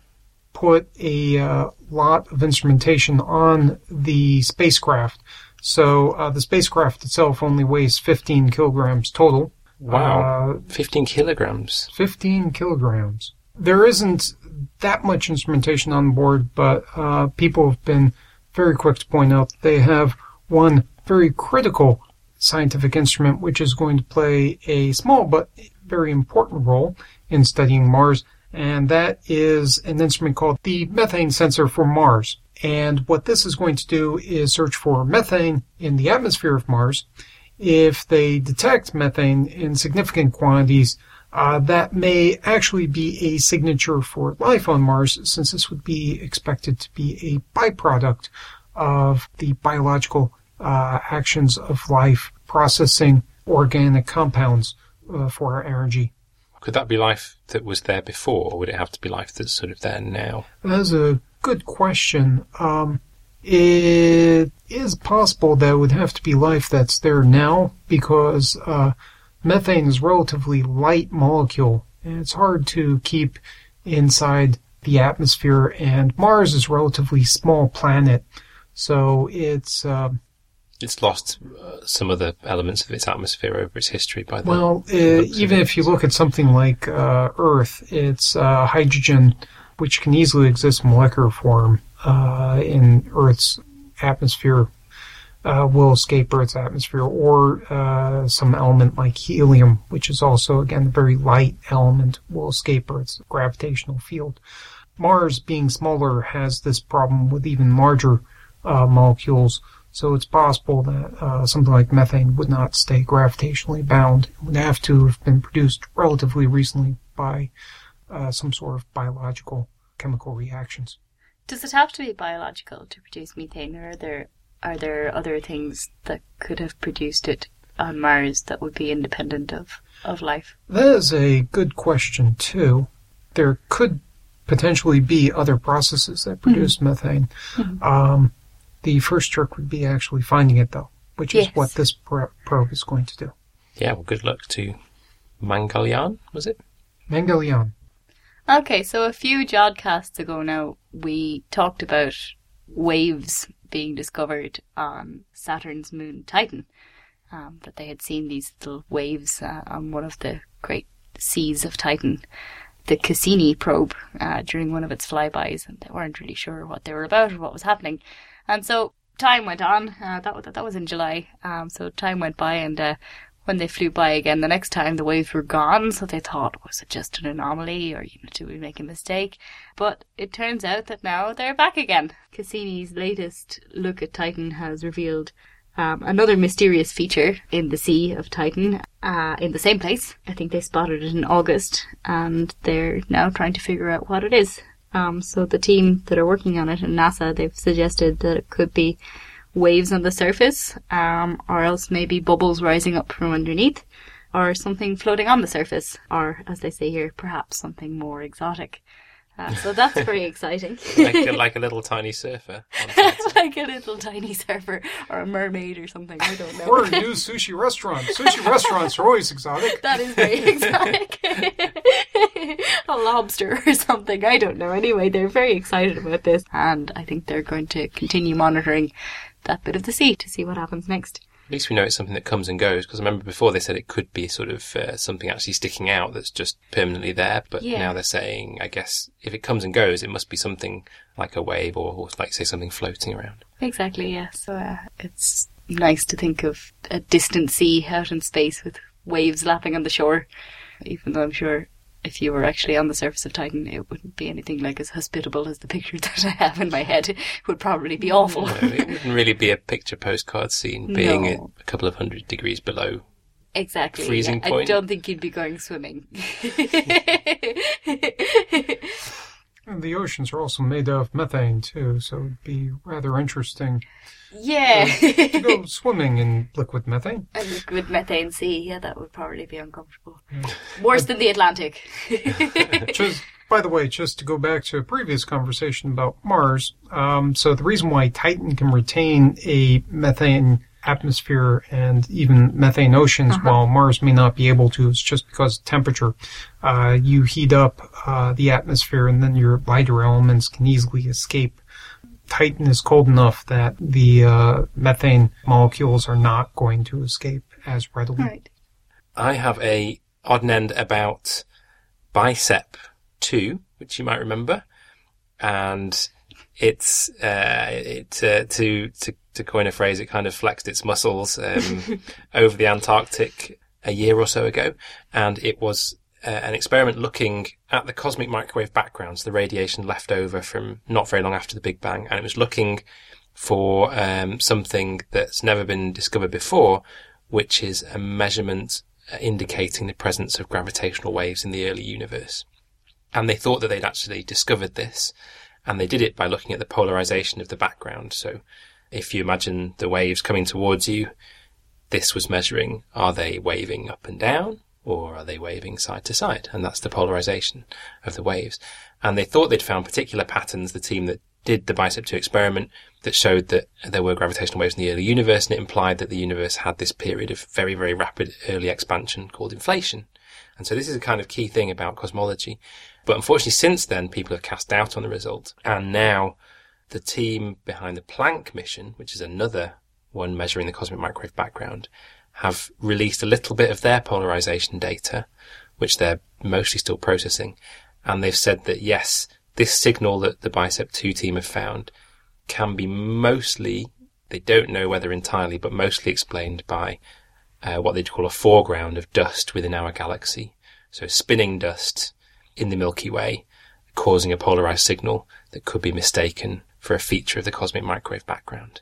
Speaker 2: put a uh, lot of instrumentation on the spacecraft. So uh, the spacecraft itself only weighs 15 kilograms total.
Speaker 1: Wow.
Speaker 2: Uh,
Speaker 1: 15 kilograms.
Speaker 2: 15 kilograms. There isn't that much instrumentation on board, but uh, people have been very quick to point out they have one very critical scientific instrument which is going to play a small but very important role in studying Mars, and that is an instrument called the methane sensor for Mars. And what this is going to do is search for methane in the atmosphere of Mars. If they detect methane in significant quantities, uh, that may actually be a signature for life on Mars, since this would be expected to be a byproduct of the biological uh, actions of life processing organic compounds uh, for our energy.
Speaker 1: Could that be life that was there before, or would it have to be life that's sort of there now?
Speaker 2: That's a good question. Um, it is possible that it would have to be life that's there now because uh, methane is a relatively light molecule and it's hard to keep inside the atmosphere. And Mars is a relatively small planet, so it's uh,
Speaker 1: It's lost uh, some of the elements of its atmosphere over its history by the.
Speaker 2: well, uh, even if you look at something like uh, Earth, it's uh, hydrogen, which can easily exist in molecular form uh, in Earth's atmosphere, uh, will escape Earth's atmosphere, or uh, some element like helium, which is also, again, a very light element, will escape Earth's gravitational field. Mars, being smaller, has this problem with even larger uh, molecules. So it's possible that uh, something like methane would not stay gravitationally bound. It would have to have been produced relatively recently by uh, some sort of biological chemical reactions.
Speaker 3: Does it have to be biological to produce methane, or are there are there other things that could have produced it on Mars that would be independent of, of life?
Speaker 2: That is a good question, too. There could potentially be other processes that produce methane. Um, the first trick would be actually finding it, though, which is what this probe is going to do.
Speaker 1: Yeah, well, good luck to Mangalyaan, was it?
Speaker 2: Mangalyaan.
Speaker 3: Okay, so a few Jodcasts ago now, we talked about waves being discovered on Saturn's moon Titan. Um, that they had seen these little waves uh, on one of the great seas of Titan, the Cassini probe, uh, during one of its flybys, and they weren't really sure what they were about or what was happening. And so time went on. Uh, that was that was in July. Um, so time went by, and uh, when they flew by again the next time, the waves were gone. So they thought, was it just an anomaly, or you know, did we make a mistake? But it turns out that now they're back again. Cassini's latest look at Titan has revealed um, another mysterious feature in the sea of Titan, uh, in the same place. I think they spotted it in August, and they're now trying to figure out what it is. Um, so the team that are working on it in NASA, they've suggested that it could be waves on the surface, um, or else maybe bubbles rising up from underneath, or something floating on the surface, or as they say here, perhaps something more exotic. Uh, so that's very exciting.
Speaker 1: Like, a- like a little tiny surfer. on
Speaker 3: like a little tiny surfer or a mermaid or something. I don't know.
Speaker 2: Or a new sushi restaurant. Sushi restaurants are always exotic.
Speaker 3: that is very exotic. a lobster or something. I don't know. Anyway, they're very excited about this, and I think they're going to continue monitoring that bit of the sea to see what happens next.
Speaker 1: At least we know it's something that comes and goes. Because I remember before they said it could be sort of uh, something actually sticking out that's just permanently there. But
Speaker 3: Yeah.
Speaker 1: now they're saying, I guess if it comes and goes, it must be something like a wave or, or like say something floating around.
Speaker 3: Exactly, yeah. So uh, it's nice to think of a distant sea out in space with waves lapping on the shore. Even though I'm sure if you were actually on the surface of Titan, it wouldn't be anything like as hospitable as the picture that I have in my head. It would probably be awful.
Speaker 1: No, it wouldn't really be a picture postcard scene, being a,
Speaker 3: No.
Speaker 1: a couple of hundred degrees below.
Speaker 3: Exactly.
Speaker 1: Freezing
Speaker 3: yeah. I don't think you'd be going swimming.
Speaker 2: And the oceans are also made of methane too, so it'd be rather interesting
Speaker 3: yeah.
Speaker 2: to go swimming in liquid methane.
Speaker 3: A liquid methane sea, yeah, that would probably be uncomfortable. Worse than the Atlantic.
Speaker 2: Just by the way, just to go back to a previous conversation about Mars, um, so the reason why Titan can retain a methane atmosphere and even methane oceans while Mars may not be able to is just because temperature. Uh, you heat up uh, the atmosphere and then your lighter elements can easily escape. Titan is cold enough that the uh, methane molecules are not going to escape as readily.
Speaker 3: right.
Speaker 1: I have a odd end about Bicep 2, which you might remember. And it's, uh, it, uh, to, to, to coin a phrase, it kind of flexed its muscles, um, over the Antarctic a year or so ago. And it was uh, an experiment looking at the cosmic microwave backgrounds, the radiation left over from not very long after the Big Bang. And it was looking for, um, something that's never been discovered before, which is a measurement uh, indicating the presence of gravitational waves in the early universe. And they thought that they'd actually discovered this, and they did it by looking at the polarization of the background. So if you imagine the waves coming towards you, this was measuring are they waving up and down or are they waving side to side? And that's the polarization of the waves. And they thought they'd found particular patterns, the team that did the Bicep 2 experiment, that showed that there were gravitational waves in the early universe, and it implied that the universe had this period of very, very rapid early expansion called inflation. And so this is a kind of key thing about cosmology. But unfortunately, since then, people have cast doubt on the result. And now the team behind the Planck mission, which is another one measuring the cosmic microwave background, have released a little bit of their polarization data, which they're mostly still processing. And they've said that yes, this signal that the Bicep 2 team have found can be mostly, they don't know whether entirely, but mostly explained by uh, what they'd call a foreground of dust within our galaxy. So spinning dust in the Milky Way, causing a polarized signal that could be mistaken for a feature of the cosmic microwave background.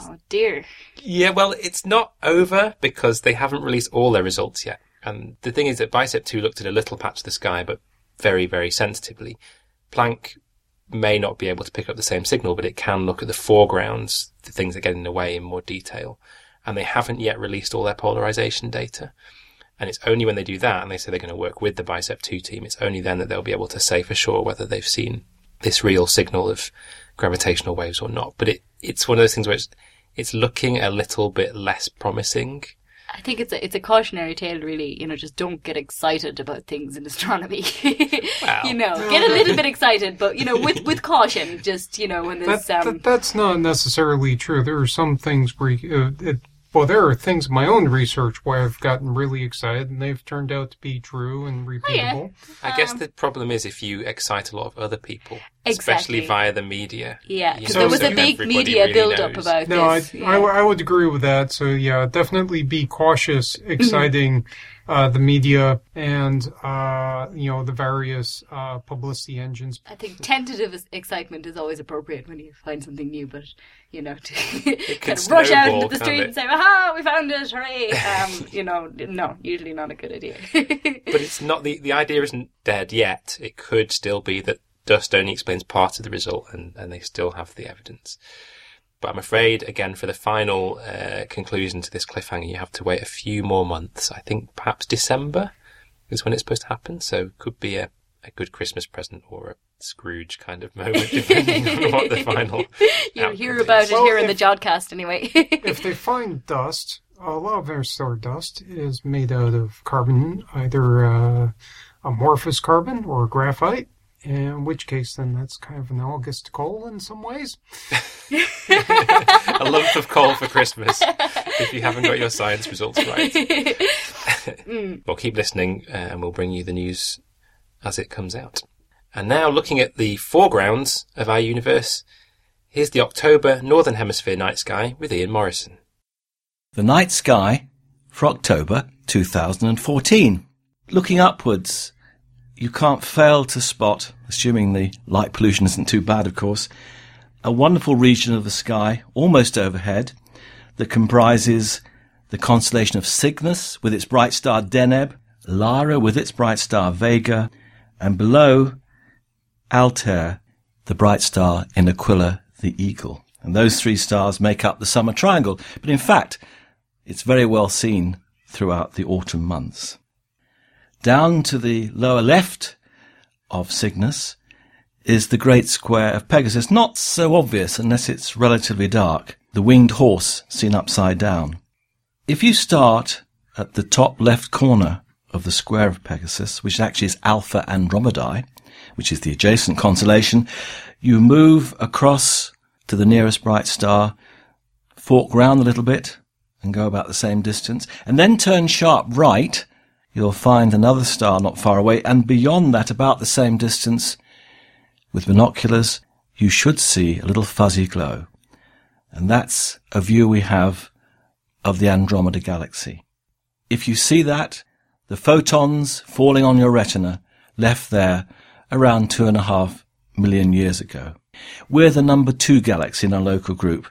Speaker 3: Oh dear.
Speaker 1: Yeah, well, it's not over because they haven't released all their results yet. And the thing is that Bicep 2 looked at a little patch of the sky, but very, very sensitively. Planck may not be able to pick up the same signal, but it can look at the foregrounds, the things that get in the way in more detail. And they haven't yet released all their polarization data. And it's only when they do that and they say they're going to work with the Bicep 2 team, it's only then that they'll be able to say for sure whether they've seen this real signal of gravitational waves or not. But it, it's one of those things where it's, it's looking a little bit less promising.
Speaker 3: I think it's a it's a cautionary tale, really. You know, just don't get excited about things in astronomy.
Speaker 1: Well.
Speaker 3: you know, get a little bit excited, but you know, with with caution. Just you know, when
Speaker 2: That,
Speaker 3: there's um,
Speaker 2: that, that's not necessarily true. There are some things where, you, uh, it, well, there are things in my own research where I've gotten really excited and they've turned out to be true and repeatable.
Speaker 1: I guess the problem is if you excite a lot of other people,
Speaker 3: Exactly.
Speaker 1: especially via the media.
Speaker 3: yeah, because
Speaker 1: know
Speaker 3: there was a big media
Speaker 1: really
Speaker 3: build up
Speaker 1: knows.
Speaker 2: No,
Speaker 3: about this.
Speaker 2: I,
Speaker 3: yeah.
Speaker 2: I, I would agree with that. So yeah, definitely be cautious exciting uh, the media and uh, you know the various uh, publicity engines.
Speaker 3: I think tentative excitement is always appropriate when you find something new, but you know, to kind of rush out into the street
Speaker 1: it?
Speaker 3: and say, "Aha, we found it! Hooray!" Um, you know, no, usually not a good idea.
Speaker 1: But it's not the the idea isn't dead yet. It could still be that dust only explains part of the result, and and they still have the evidence. But I'm afraid, again, for the final uh, conclusion to this cliffhanger, you have to wait a few more months. I think perhaps December is when it's supposed to happen. So could be a, a good Christmas present or a Scrooge kind of moment, depending on what the final.
Speaker 3: You'll
Speaker 1: outcome
Speaker 3: hear
Speaker 1: is.
Speaker 3: about it
Speaker 2: Well,
Speaker 3: here in the Jodcast anyway.
Speaker 2: if they find dust, a lot of interstellar dust is made out of carbon, either uh, amorphous carbon or graphite. In which case, then that's kind of analogous to coal in some ways.
Speaker 1: a lump of coal for Christmas if you haven't got your science results right. Well, keep listening uh, and we'll bring you the news as it comes out. And now, looking at the foregrounds of our universe, here's the October Northern Hemisphere night sky with Ian Morison.
Speaker 6: The night sky for October 2014. Looking upwards, you can't fail to spot, assuming the light pollution isn't too bad, of course, a wonderful region of the sky almost overhead that comprises the constellation of Cygnus with its bright star Deneb, Lyra with its bright star Vega, and below Altair, the bright star in Aquila the Eagle. And those three stars make up the summer triangle. But in fact, it's very well seen throughout the autumn months. Down to the lower left of Cygnus is the great square of Pegasus, not so obvious unless it's relatively dark, the winged horse seen upside down. If you start at the top left corner of the square of Pegasus, which actually is Alpha Andromedae, which is the adjacent constellation, you move across to the nearest bright star, fork round a little bit, and go about the same distance, and then turn sharp right, you'll find another star not far away, and beyond that, about the same distance, with binoculars, you should see a little fuzzy glow. And that's a view we have of the Andromeda Galaxy. If you see that, the photons falling on your retina left there around two and a half million years ago. We're the number two galaxy in our local group.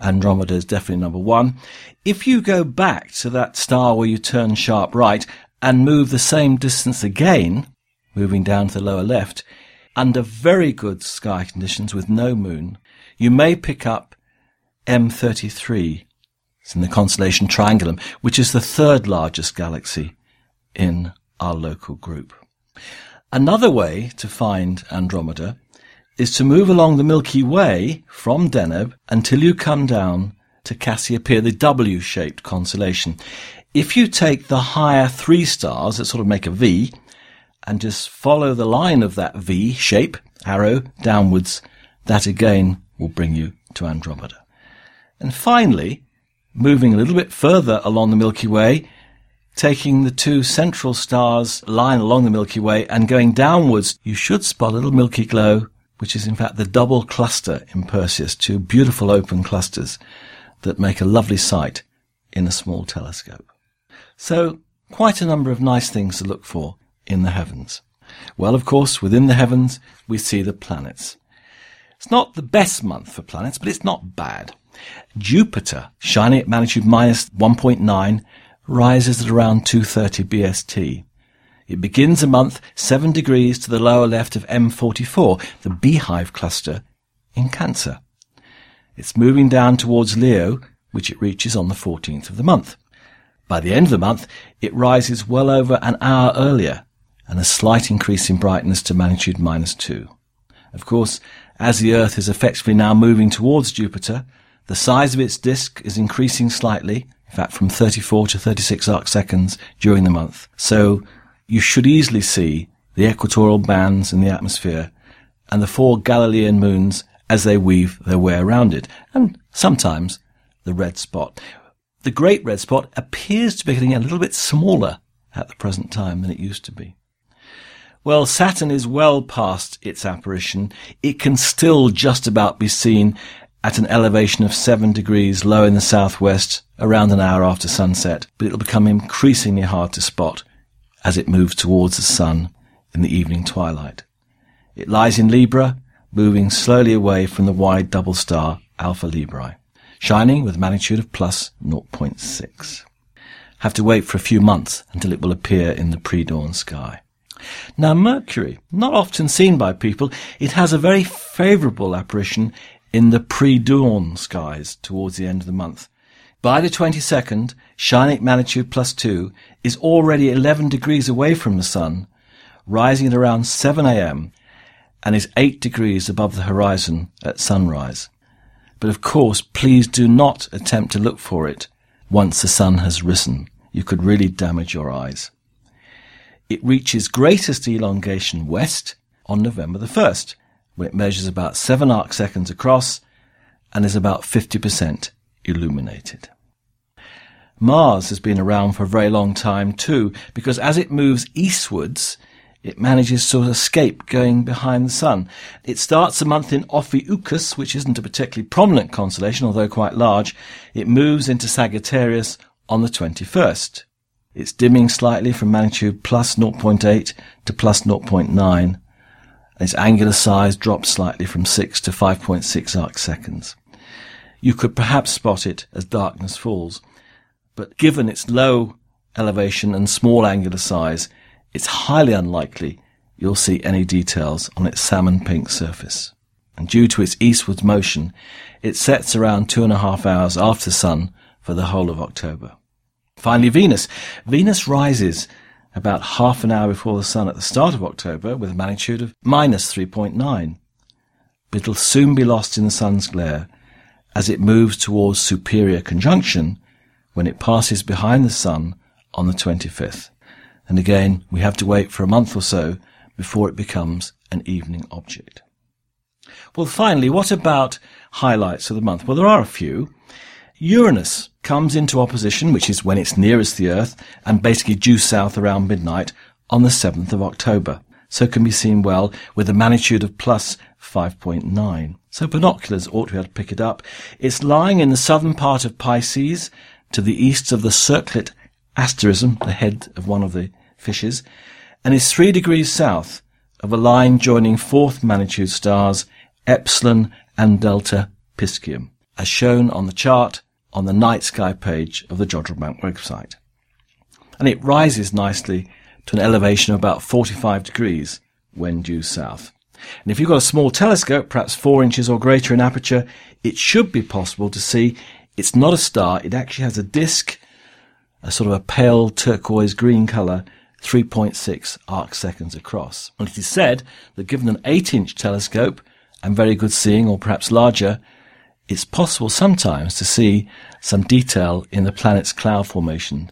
Speaker 6: Andromeda is definitely number one. If you go back to that star where you turn sharp right and move the same distance again, moving down to the lower left, under very good sky conditions with no moon, you may pick up M33. It's in the constellation Triangulum, which is the third largest galaxy in our local group. Another way to find Andromeda is to move along the Milky Way from Deneb until you come down to Cassiopeia, the W-shaped constellation. If you take the higher three stars that sort of make a V and just follow the line of that V shape, arrow downwards, that again will bring you to Andromeda. And finally, moving a little bit further along the Milky Way, taking the two central stars line along the Milky Way and going downwards, you should spot a little milky glow, which is in fact the double cluster in Perseus, two beautiful open clusters that make a lovely sight in a small telescope. So, quite a number of nice things to look for in the heavens. Well, of course, within the heavens, we see the planets. It's not the best month for planets, but it's not bad. Jupiter, shining at magnitude minus 1.9, rises at around 2.30 BST. It begins a month 7 degrees to the lower left of M44, the beehive cluster in Cancer. It's moving down towards Leo, which it reaches on the 14th of the month. By the end of the month, it rises well over an hour earlier, and a slight increase in brightness to magnitude minus 2. Of course, as the Earth is effectively now moving towards Jupiter, the size of its disk is increasing slightly, in fact from 34 to 36 arc seconds during the month. So you should easily see the equatorial bands in the atmosphere and the four Galilean moons as they weave their way around it, and sometimes the red spot. The great red spot appears to be getting a little bit smaller at the present time than it used to be. Well, Saturn is well past its apparition. It can still just about be seen at an elevation of seven degrees low in the southwest around an hour after sunset, but it'll become increasingly hard to spot as it moves towards the sun in the evening twilight. It lies in Libra, moving slowly away from the wide double star Alpha Librae, shining with a magnitude of plus 0.6. Have to wait for a few months until it will appear in the pre-dawn sky. Now Mercury, not often seen by people, it has a very favourable apparition in the pre-dawn skies towards the end of the month. By the 22nd, shining at magnitude plus 2 is already 11 degrees away from the sun, rising at around 7 a.m. and is 8 degrees above the horizon at sunrise. But of course, please do not attempt to look for it once the sun has risen. You could really damage your eyes. It reaches greatest elongation west on November the 1st, when it measures about 7 arc seconds across and is about 50% illuminated. Mars has been around for a very long time too, because as it moves eastwards, it manages to escape going behind the sun. It starts a month in Ophiuchus, which isn't a particularly prominent constellation, although quite large. It moves into Sagittarius on the 21st. It's dimming slightly from magnitude plus 0.8 to plus 0.9. Its angular size drops slightly from 6 to 5.6 arc seconds. You could perhaps spot it as darkness falls, but given its low elevation and small angular size, it's highly unlikely you'll see any details on its salmon pink surface. And due to its eastwards motion, it sets around two and a half hours after sun for the whole of October. Finally, Venus. Venus rises about half an hour before the sun at the start of October with a magnitude of minus 3.9. But it'll soon be lost in the sun's glare as it moves towards superior conjunction when it passes behind the sun on the 25th. And again, we have to wait for a month or so before it becomes an evening object. Well, finally, what about highlights of the month? Well, there are a few. Uranus comes into opposition, which is when it's nearest the Earth, and basically due south around midnight on the 7th of October. So can be seen well with a magnitude of plus 5.9. So binoculars ought to be able to pick it up. It's lying in the southern part of Pisces to the east of the circlet asterism, the head of one of the fishes, and is three degrees south of a line joining fourth magnitude stars Epsilon and Delta Piscium, as shown on the chart on the night sky page of the Jodrell Bank website. And it rises nicely to an elevation of about 45 degrees when due south. And if you've got a small telescope, perhaps four inches or greater in aperture, it should be possible to see it's not a star. It actually has a disk, a sort of a pale turquoise green color, 3.6 arc seconds across. And it is said that given an 8 inch telescope and very good seeing or perhaps larger, it's possible sometimes to see some detail in the planet's cloud formation,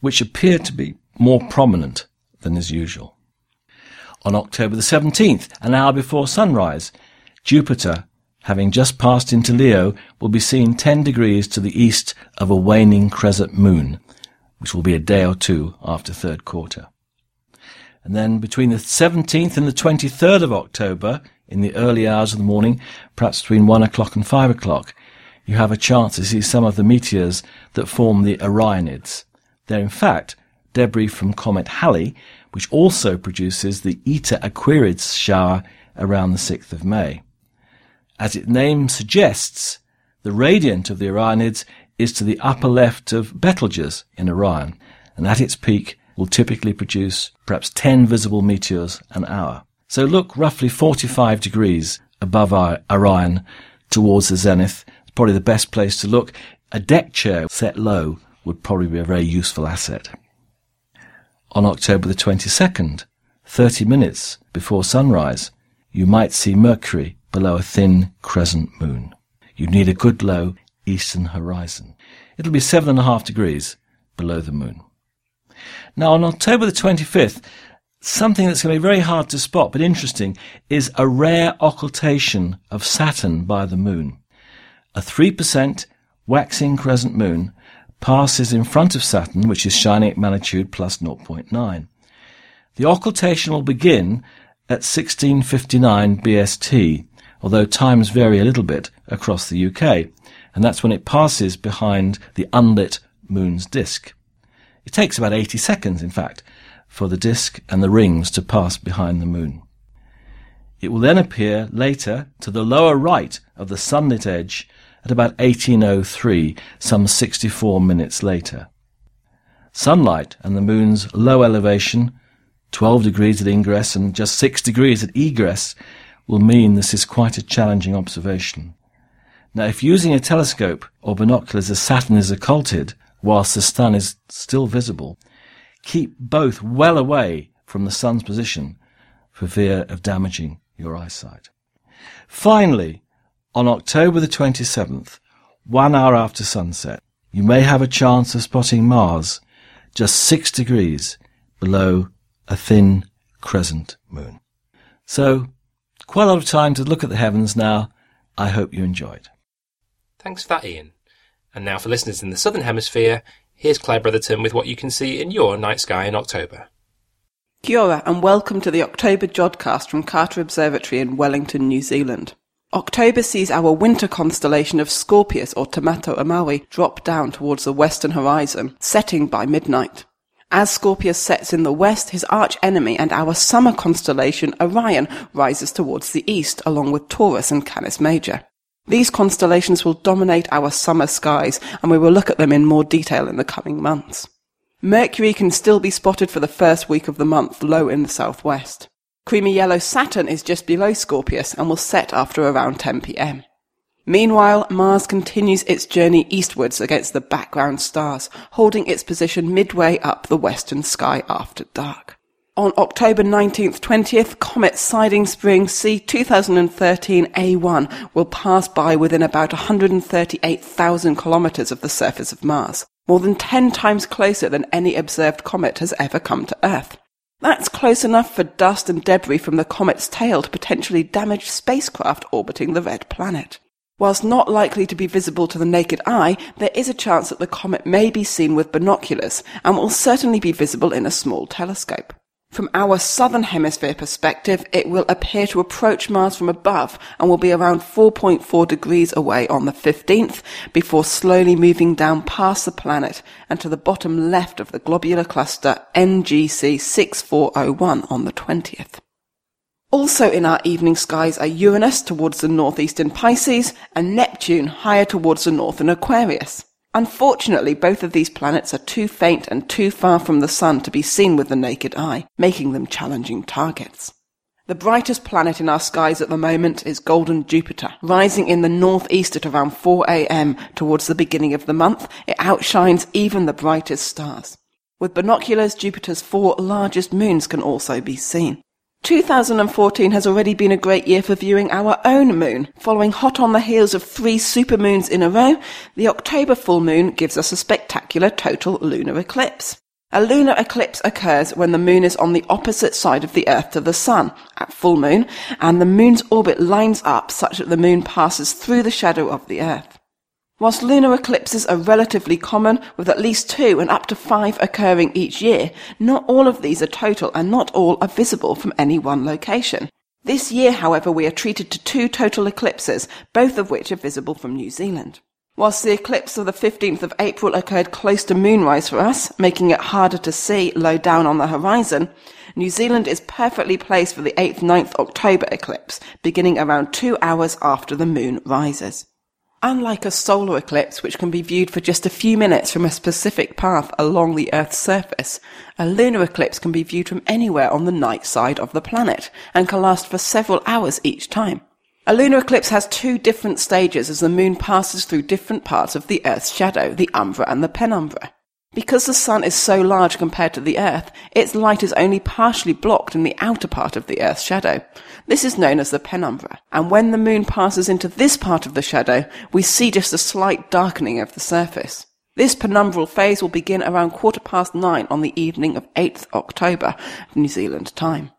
Speaker 6: which appear to be more prominent than is usual. On October the 17th, an hour before sunrise, Jupiter, having just passed into Leo, will be seen 10 degrees to the east of a waning crescent moon, which will be a day or two after third quarter. And then between the 17th and the 23rd of October, in the early hours of the morning, perhaps between one o'clock and five o'clock, you have a chance to see some of the meteors that form the Orionids. They're in fact debris from comet Halley, which also produces the Eta Aquarids shower around the 6th of May. As its name suggests, the radiant of the Orionids is to the upper left of Betelgeuse in Orion, and at its peak will typically produce perhaps 10 visible meteors an hour. So look roughly 45 degrees above Orion towards the zenith. It's probably the best place to look. A deck chair set low would probably be a very useful asset. On October the 22nd, 30 minutes before sunrise, you might see Mercury below a thin crescent moon. You need a good low eastern horizon. It'll be seven and a half degrees below the moon. Now on October the 25th, Something that's going to be very hard to spot, but interesting, is a rare occultation of Saturn by the moon. A 3% waxing crescent moon passes in front of Saturn, which is shining at magnitude plus 0.9. The occultation will begin at 1659 BST, although times vary a little bit across the UK, and that's when it passes behind the unlit moon's disk. It takes about 80 seconds, in fact, for the disk and the rings to pass behind the moon. It will then appear later to the lower right of the sunlit edge at about 1803, some 64 minutes later. Sunlight and the moon's low elevation, 12 degrees at ingress and just 6 degrees at egress, will mean this is quite a challenging observation. Now, if using a telescope or binoculars as Saturn is occulted whilst the sun is still visible, keep both well away from the sun's position for fear of damaging your eyesight. Finally, on October the 27th, one hour after sunset, you may have a chance of spotting Mars just six degrees below a thin crescent moon. So, quite a lot of time to look at the heavens now. I hope you enjoyed.
Speaker 1: Thanks for that, Ian. And now for listeners in the Southern Hemisphere, here's Claire Bretherton with what you can see in your night sky in October.
Speaker 7: Kia ora and welcome to the October Jodcast from Carter Observatory in Wellington, New Zealand. October sees our winter constellation of Scorpius or Te Maui drop down towards the western horizon, setting by midnight. As Scorpius sets in the west, his arch enemy and our summer constellation Orion rises towards the east, along with Taurus and Canis Major. These constellations will dominate our summer skies, and we will look at them in more detail in the coming months. Mercury can still be spotted for the first week of the month low in the southwest. Creamy yellow Saturn is just below Scorpius and will set after around 10 pm. Meanwhile, Mars continues its journey eastwards against the background stars, holding its position midway up the western sky after dark. On October 19th 20th, comet Siding Spring C 2013 A1 will pass by within about 138,000 kilometers of the surface of Mars, more than 10 times closer than any observed comet has ever come to Earth. That's close enough for dust and debris from the comet's tail to potentially damage spacecraft orbiting the red planet. Whilst not likely to be visible to the naked eye, there is a chance that the comet may be seen with binoculars and will certainly be visible in a small telescope. From our southern hemisphere perspective, it will appear to approach Mars from above and will be around 4.4 degrees away on the 15th before slowly moving down past the planet and to the bottom left of the globular cluster NGC 6401 on the 20th. Also in our evening skies are Uranus towards the northeastern Pisces and Neptune higher towards the northern Aquarius. Unfortunately, both of these planets are too faint and too far from the Sun to be seen with the naked eye, making them challenging targets. The brightest planet in our skies at the moment is golden Jupiter. Rising in the northeast at around 4 am towards the beginning of the month, it outshines even the brightest stars. With binoculars, Jupiter's four largest moons can also be seen. 2014 has already been a great year for viewing our own moon. Following hot on the heels of three supermoons in a row, the October full moon gives us a spectacular total lunar eclipse. A lunar eclipse occurs when the moon is on the opposite side of the Earth to the Sun at full moon, and the moon's orbit lines up such that the moon passes through the shadow of the Earth. Whilst lunar eclipses are relatively common, with at least two and up to five occurring each year, not all of these are total and not all are visible from any one location. This year, however, we are treated to two total eclipses, both of which are visible from New Zealand. Whilst the eclipse of the 15th of April occurred close to moonrise for us, making it harder to see low down on the horizon, New Zealand is perfectly placed for the 8th 9th October eclipse, beginning around two hours after the moon rises. Unlike a solar eclipse, which can be viewed for just a few minutes from a specific path along the Earth's surface, a lunar eclipse can be viewed from anywhere on the night side of the planet and can last for several hours each time. A lunar eclipse has two different stages as the moon passes through different parts of the Earth's shadow, the umbra and the penumbra. Because the sun is so large compared to the earth, its light is only partially blocked in the outer part of the earth's shadow. This is known as the penumbra. And when the moon passes into this part of the shadow, we see just a slight darkening of the surface. This penumbral phase will begin around quarter past nine on the evening of 8th October, New Zealand time.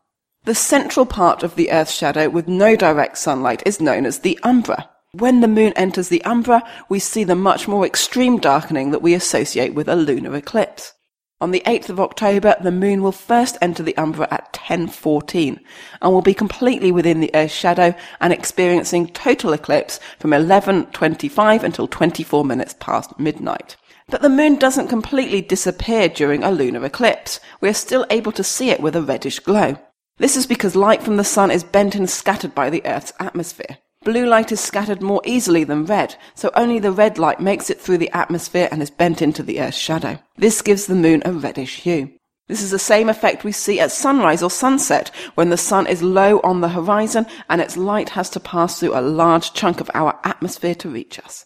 Speaker 7: The central part of the Earth's shadow with no direct sunlight is known as the umbra. When the moon enters the umbra, we see the much more extreme darkening that we associate with a lunar eclipse. On the 8th of October, the moon will first enter the umbra at 10.14 and will be completely within the Earth's shadow and experiencing total eclipse from 11.25 until 24 minutes past midnight. But the moon doesn't completely disappear during a lunar eclipse. We are still able to see it with a reddish glow. This is because light from the sun is bent and scattered by the Earth's atmosphere. Blue light is scattered more easily than red, so only the red light makes it through the atmosphere and is bent into the Earth's shadow. This gives the moon a reddish hue. This is the same effect we see at sunrise or sunset when the sun is low on the horizon and its light has to pass through a large chunk of our atmosphere to reach us.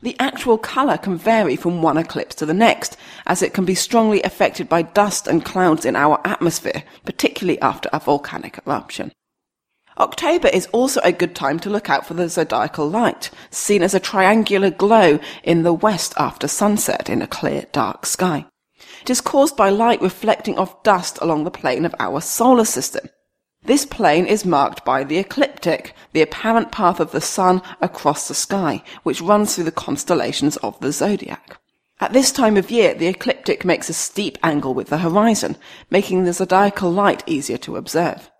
Speaker 7: The actual colour can vary from one eclipse to the next, as it can be strongly affected by dust and clouds in our atmosphere, particularly after a volcanic eruption. October is also a good time to look out for the zodiacal light, seen as a triangular glow in the west after sunset in a clear, dark sky. It is caused by light reflecting off dust along the plane of our solar system. This plane is marked by the ecliptic, the apparent path of the sun across the sky, which runs through the constellations of the zodiac. At this time of year, the ecliptic makes a steep angle with the horizon, making the zodiacal light easier to observe.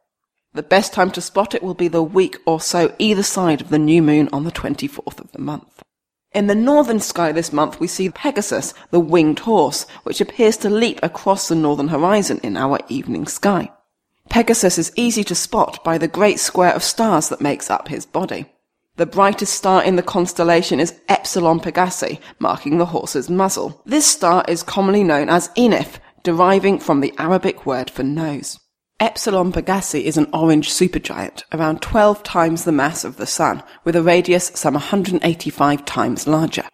Speaker 7: The best time to spot it will be the week or so either side of the new moon on the 24th of the month. In the northern sky this month, we see Pegasus, the winged horse, which appears to leap across the northern horizon in our evening sky. Pegasus is easy to spot by the great square of stars that makes up his body. The brightest star in the constellation is Epsilon Pegasi, marking the horse's muzzle. This star is commonly known as Enif, deriving from the Arabic word for nose. Epsilon Pegasi is an orange supergiant, around 12 times the mass of the Sun, with a radius some 185 times larger.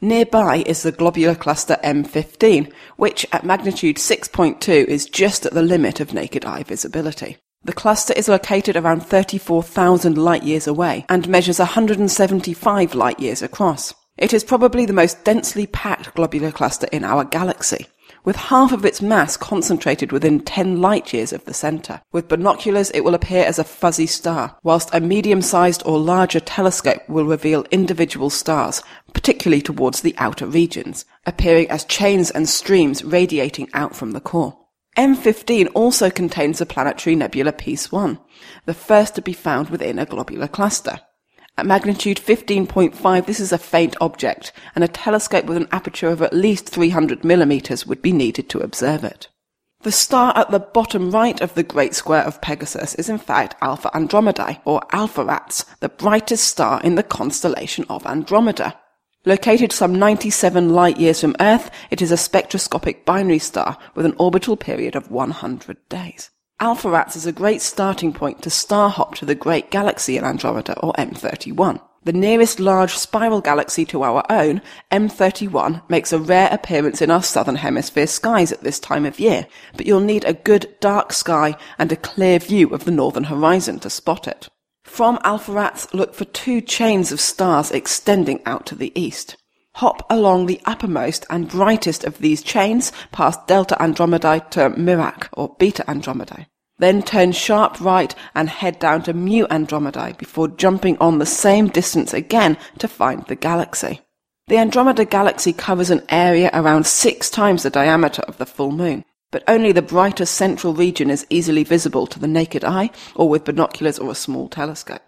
Speaker 7: Nearby is the globular cluster M15, which at magnitude 6.2 is just at the limit of naked eye visibility. The cluster is located around 34,000 light years away and measures 175 light years across. It is probably the most densely packed globular cluster in our galaxy, with half of its mass concentrated within 10 light years of the center. With binoculars, it will appear as a fuzzy star, whilst a medium-sized or larger telescope will reveal individual stars, particularly towards the outer regions, appearing as chains and streams radiating out from the core. M15 also contains the planetary nebula Pease 1, the first to be found within a globular cluster. At magnitude 15.5, this is a faint object, and a telescope with an aperture of at least 300 millimeters would be needed to observe it. The star at the bottom right of the great square of Pegasus is in fact Alpha Andromedae, or Alpheratz, the brightest star in the constellation of Andromeda. Located some 97 light years from Earth, it is a spectroscopic binary star with an orbital period of 100 days. Alpheratz is a great starting point to star hop to the great galaxy in Andromeda, or M31. The nearest large spiral galaxy to our own, M31, makes a rare appearance in our southern hemisphere skies at this time of year, but you'll need a good dark sky and a clear view of the northern horizon to spot it. From Alpheratz, look for two chains of stars extending out to the east. Hop along the uppermost and brightest of these chains past Delta Andromedae to Mirach or Beta Andromedae. Then turn sharp right and head down to Mu Andromedae before jumping on the same distance again to find the galaxy. The Andromeda galaxy covers an area around six times the diameter of the full moon but only the brighter central region is easily visible to the naked eye or with binoculars or a small telescope.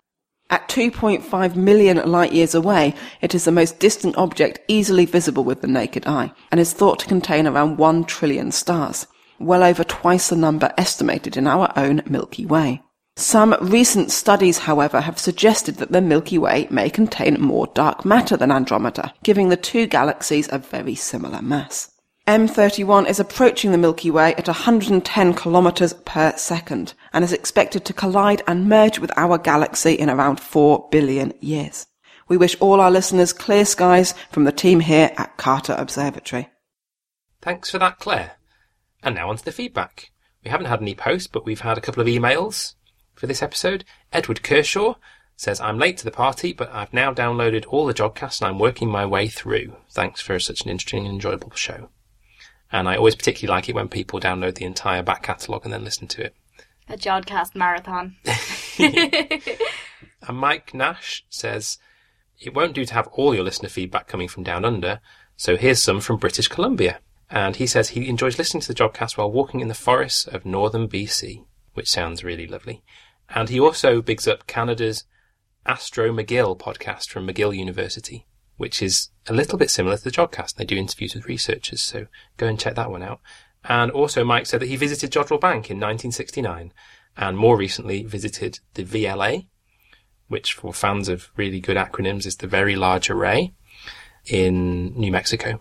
Speaker 7: At 2.5 million light years away, it is the most distant object easily visible with the naked eye and is thought to contain around 1 trillion stars, well over twice the number estimated in our own Milky Way. Some recent studies, however, have suggested that the Milky Way may contain more dark matter than Andromeda, giving the two galaxies a very similar mass. M31 is approaching the Milky Way at 110 kilometers per second and is expected to collide and merge with our galaxy in around 4 billion years. We wish all our listeners clear skies from the team here at Carter Observatory.
Speaker 1: Thanks for that, Claire. And now on to the feedback. We haven't had any posts, but we've had a couple of emails for this episode. Edward Kershaw says, I'm late to the party, but I've now downloaded all the Jodcasts and I'm working my way through. Thanks for such an interesting and enjoyable show. And I always particularly like it when people download the entire back catalogue and then listen to it.
Speaker 3: A Jodcast marathon.
Speaker 1: And Mike Nash says, It won't do to have all your listener feedback coming from down under, so here's some from British Columbia. And he says he enjoys listening to the Jodcast while walking in the forests of northern BC, which sounds really lovely. And he also bigs up Canada's Astro McGill podcast from McGill University, which is a little bit similar to the Jodcast. They do interviews with researchers, so go and check that one out. And also, Mike said that he visited Jodrell Bank in 1969 and more recently visited the VLA, which for fans of really good acronyms is the Very Large Array in New Mexico.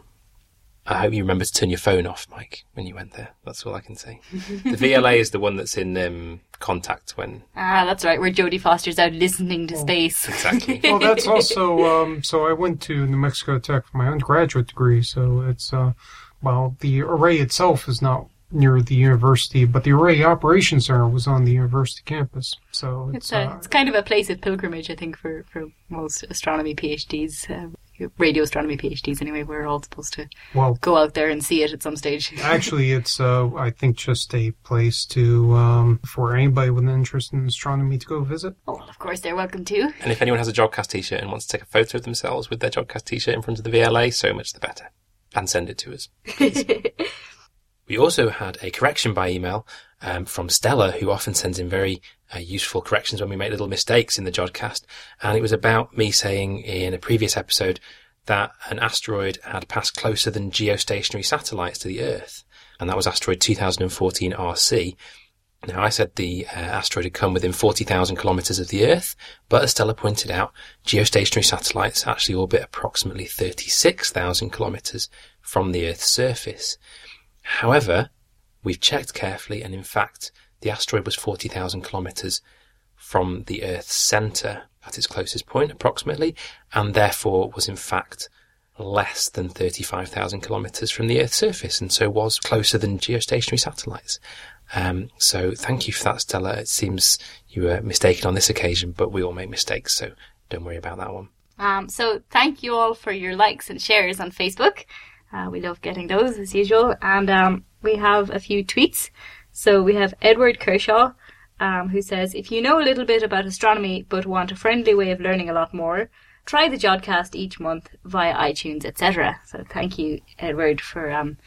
Speaker 1: I hope you remember to turn your phone off, Mike, when you went there. That's all I can say. the VLA is the one that's in um, contact when
Speaker 3: Ah, that's right, where Jodie Foster's out listening to space.
Speaker 1: exactly.
Speaker 2: Well, that's also um, so. I went to New Mexico Tech for my undergraduate degree, so it's uh, well, the array itself is not near the university, but the Array Operations Center was on the university campus. So
Speaker 3: It's
Speaker 2: it's,
Speaker 3: a,
Speaker 2: uh,
Speaker 3: it's kind of a place of pilgrimage, I think, for, for most astronomy PhDs, uh, radio astronomy PhDs anyway. We're all supposed to
Speaker 2: well,
Speaker 3: go out there and see it at some stage.
Speaker 2: actually, it's uh, I think just a place to um, for anybody with an interest in astronomy to go visit.
Speaker 3: oh, well, of course, they're welcome to.
Speaker 1: And if anyone has a Jodcast t-shirt and wants to take a photo of themselves with their Jodcast t-shirt in front of the VLA, so much the better. And send it to us. We also had a correction by email um, from Stella, who often sends in very uh, useful corrections when we make little mistakes in the Jodcast. And it was about me saying in a previous episode that an asteroid had passed closer than geostationary satellites to the Earth. And that was asteroid 2014 RC. Now, I said the uh, asteroid had come within 40,000 kilometres of the Earth, but as Stella pointed out, geostationary satellites actually orbit approximately 36,000 kilometres from the Earth's surface. However, we've checked carefully, and in fact, the asteroid was 40,000 kilometres from the Earth's centre at its closest point, approximately, and therefore was in fact less than 35,000 kilometres from the Earth's surface, and so was closer than geostationary satellites. Um, so thank you for that, Stella. It seems you were mistaken on this occasion, but we all make mistakes, so don't worry about that one.
Speaker 3: Um, so thank you all for your likes and shares on Facebook. Uh, we love getting those as usual. And um, we have a few tweets. So we have Edward Kershaw, um, who says, If you know a little bit about astronomy but want a friendly way of learning a lot more, try the Jodcast each month via iTunes, etc. So thank you, Edward, for um,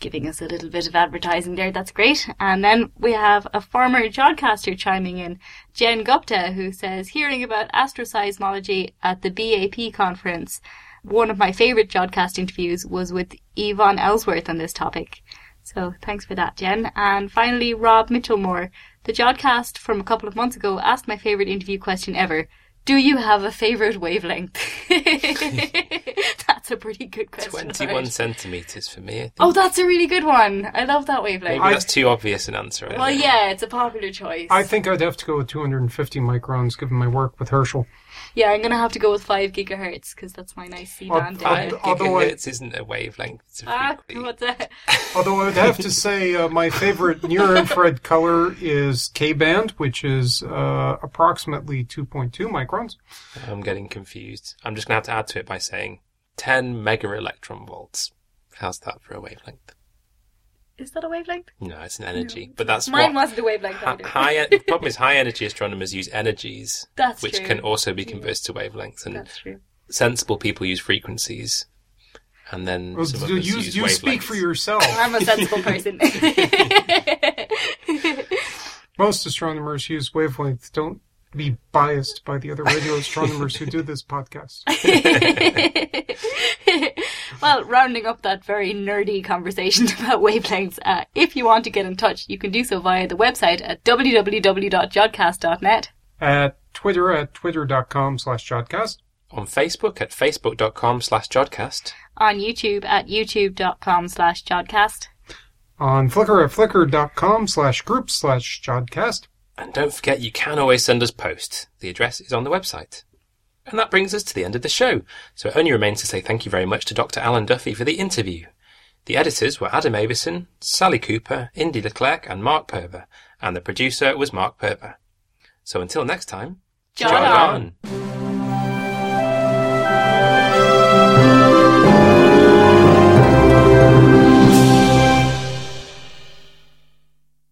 Speaker 3: giving us a little bit of advertising there. That's great. And then we have a former Jodcaster chiming in, Jen Gupta, who says, Hearing about asteroseismology at the BAP conference, one of my favourite Jodcast interviews was with Yvonne Elsworth on this topic. So thanks for that, Jen. And finally, Rob Mitchellmore. The Jodcast from a couple of months ago asked my favourite interview question ever. Do you have a favourite wavelength? that's a pretty good question.
Speaker 1: 21
Speaker 3: Howard.
Speaker 1: centimetres for me. I think.
Speaker 3: Oh, that's a really good one. I love that wavelength.
Speaker 1: Maybe that's too obvious an answer.
Speaker 3: Well, yeah, it's a popular choice.
Speaker 2: I think I'd have to go with 250 microns, given my work with Herschel.
Speaker 3: Yeah, I'm gonna have to go with five gigahertz because that's my nice C band.
Speaker 2: I-
Speaker 3: data.
Speaker 2: I-
Speaker 1: gigahertz isn't a wavelength. It's a
Speaker 3: Ah,
Speaker 1: frequency.
Speaker 3: what's that?
Speaker 2: Although I would have to say uh, my favorite near infrared color is K band, which is uh, approximately 2.2 microns.
Speaker 1: I'm getting confused. I'm just going to have to add to it by saying 10 mega electron volts. How's that for a wavelength?
Speaker 3: Is that a wavelength?
Speaker 1: No, it's an energy. But that's
Speaker 3: Mine
Speaker 1: what
Speaker 3: wasn't a wavelength
Speaker 1: hi-
Speaker 3: either.
Speaker 1: high. en- the problem is high energy astronomers use energies,
Speaker 3: That's
Speaker 1: which
Speaker 3: true.
Speaker 1: can also be converted to wavelengths, and
Speaker 3: That's true.
Speaker 1: sensible people use frequencies, and then
Speaker 2: Well,
Speaker 1: some of
Speaker 2: you
Speaker 1: us
Speaker 2: you,
Speaker 1: use
Speaker 2: you speak for yourself.
Speaker 3: I'm a sensible person.
Speaker 2: Most astronomers use wavelengths. Don't be biased by the other radio astronomers who do this podcast.
Speaker 3: Well, rounding up that very nerdy conversation about wavelengths, uh, if you want to get in touch, you can do so via the website at www.jodcast.net.
Speaker 2: At Twitter at twitter.com slash jodcast.
Speaker 1: on Facebook at facebook.com slash jodcast.
Speaker 3: on YouTube at youtube.com slash jodcast.
Speaker 2: On Flickr at flickr.com slash group slash jodcast.
Speaker 1: And don't forget, you can always send us posts. The address is on the website. And that brings us to the end of the show. So it only remains to say thank you very much to Dr. Alan Duffy for the interview. The editors were Adam Avison, Sally Cooper, Indy Leclerc, and Mark Purver. And the producer was Mark Purver. So until next time,
Speaker 3: Jod on.
Speaker 1: on.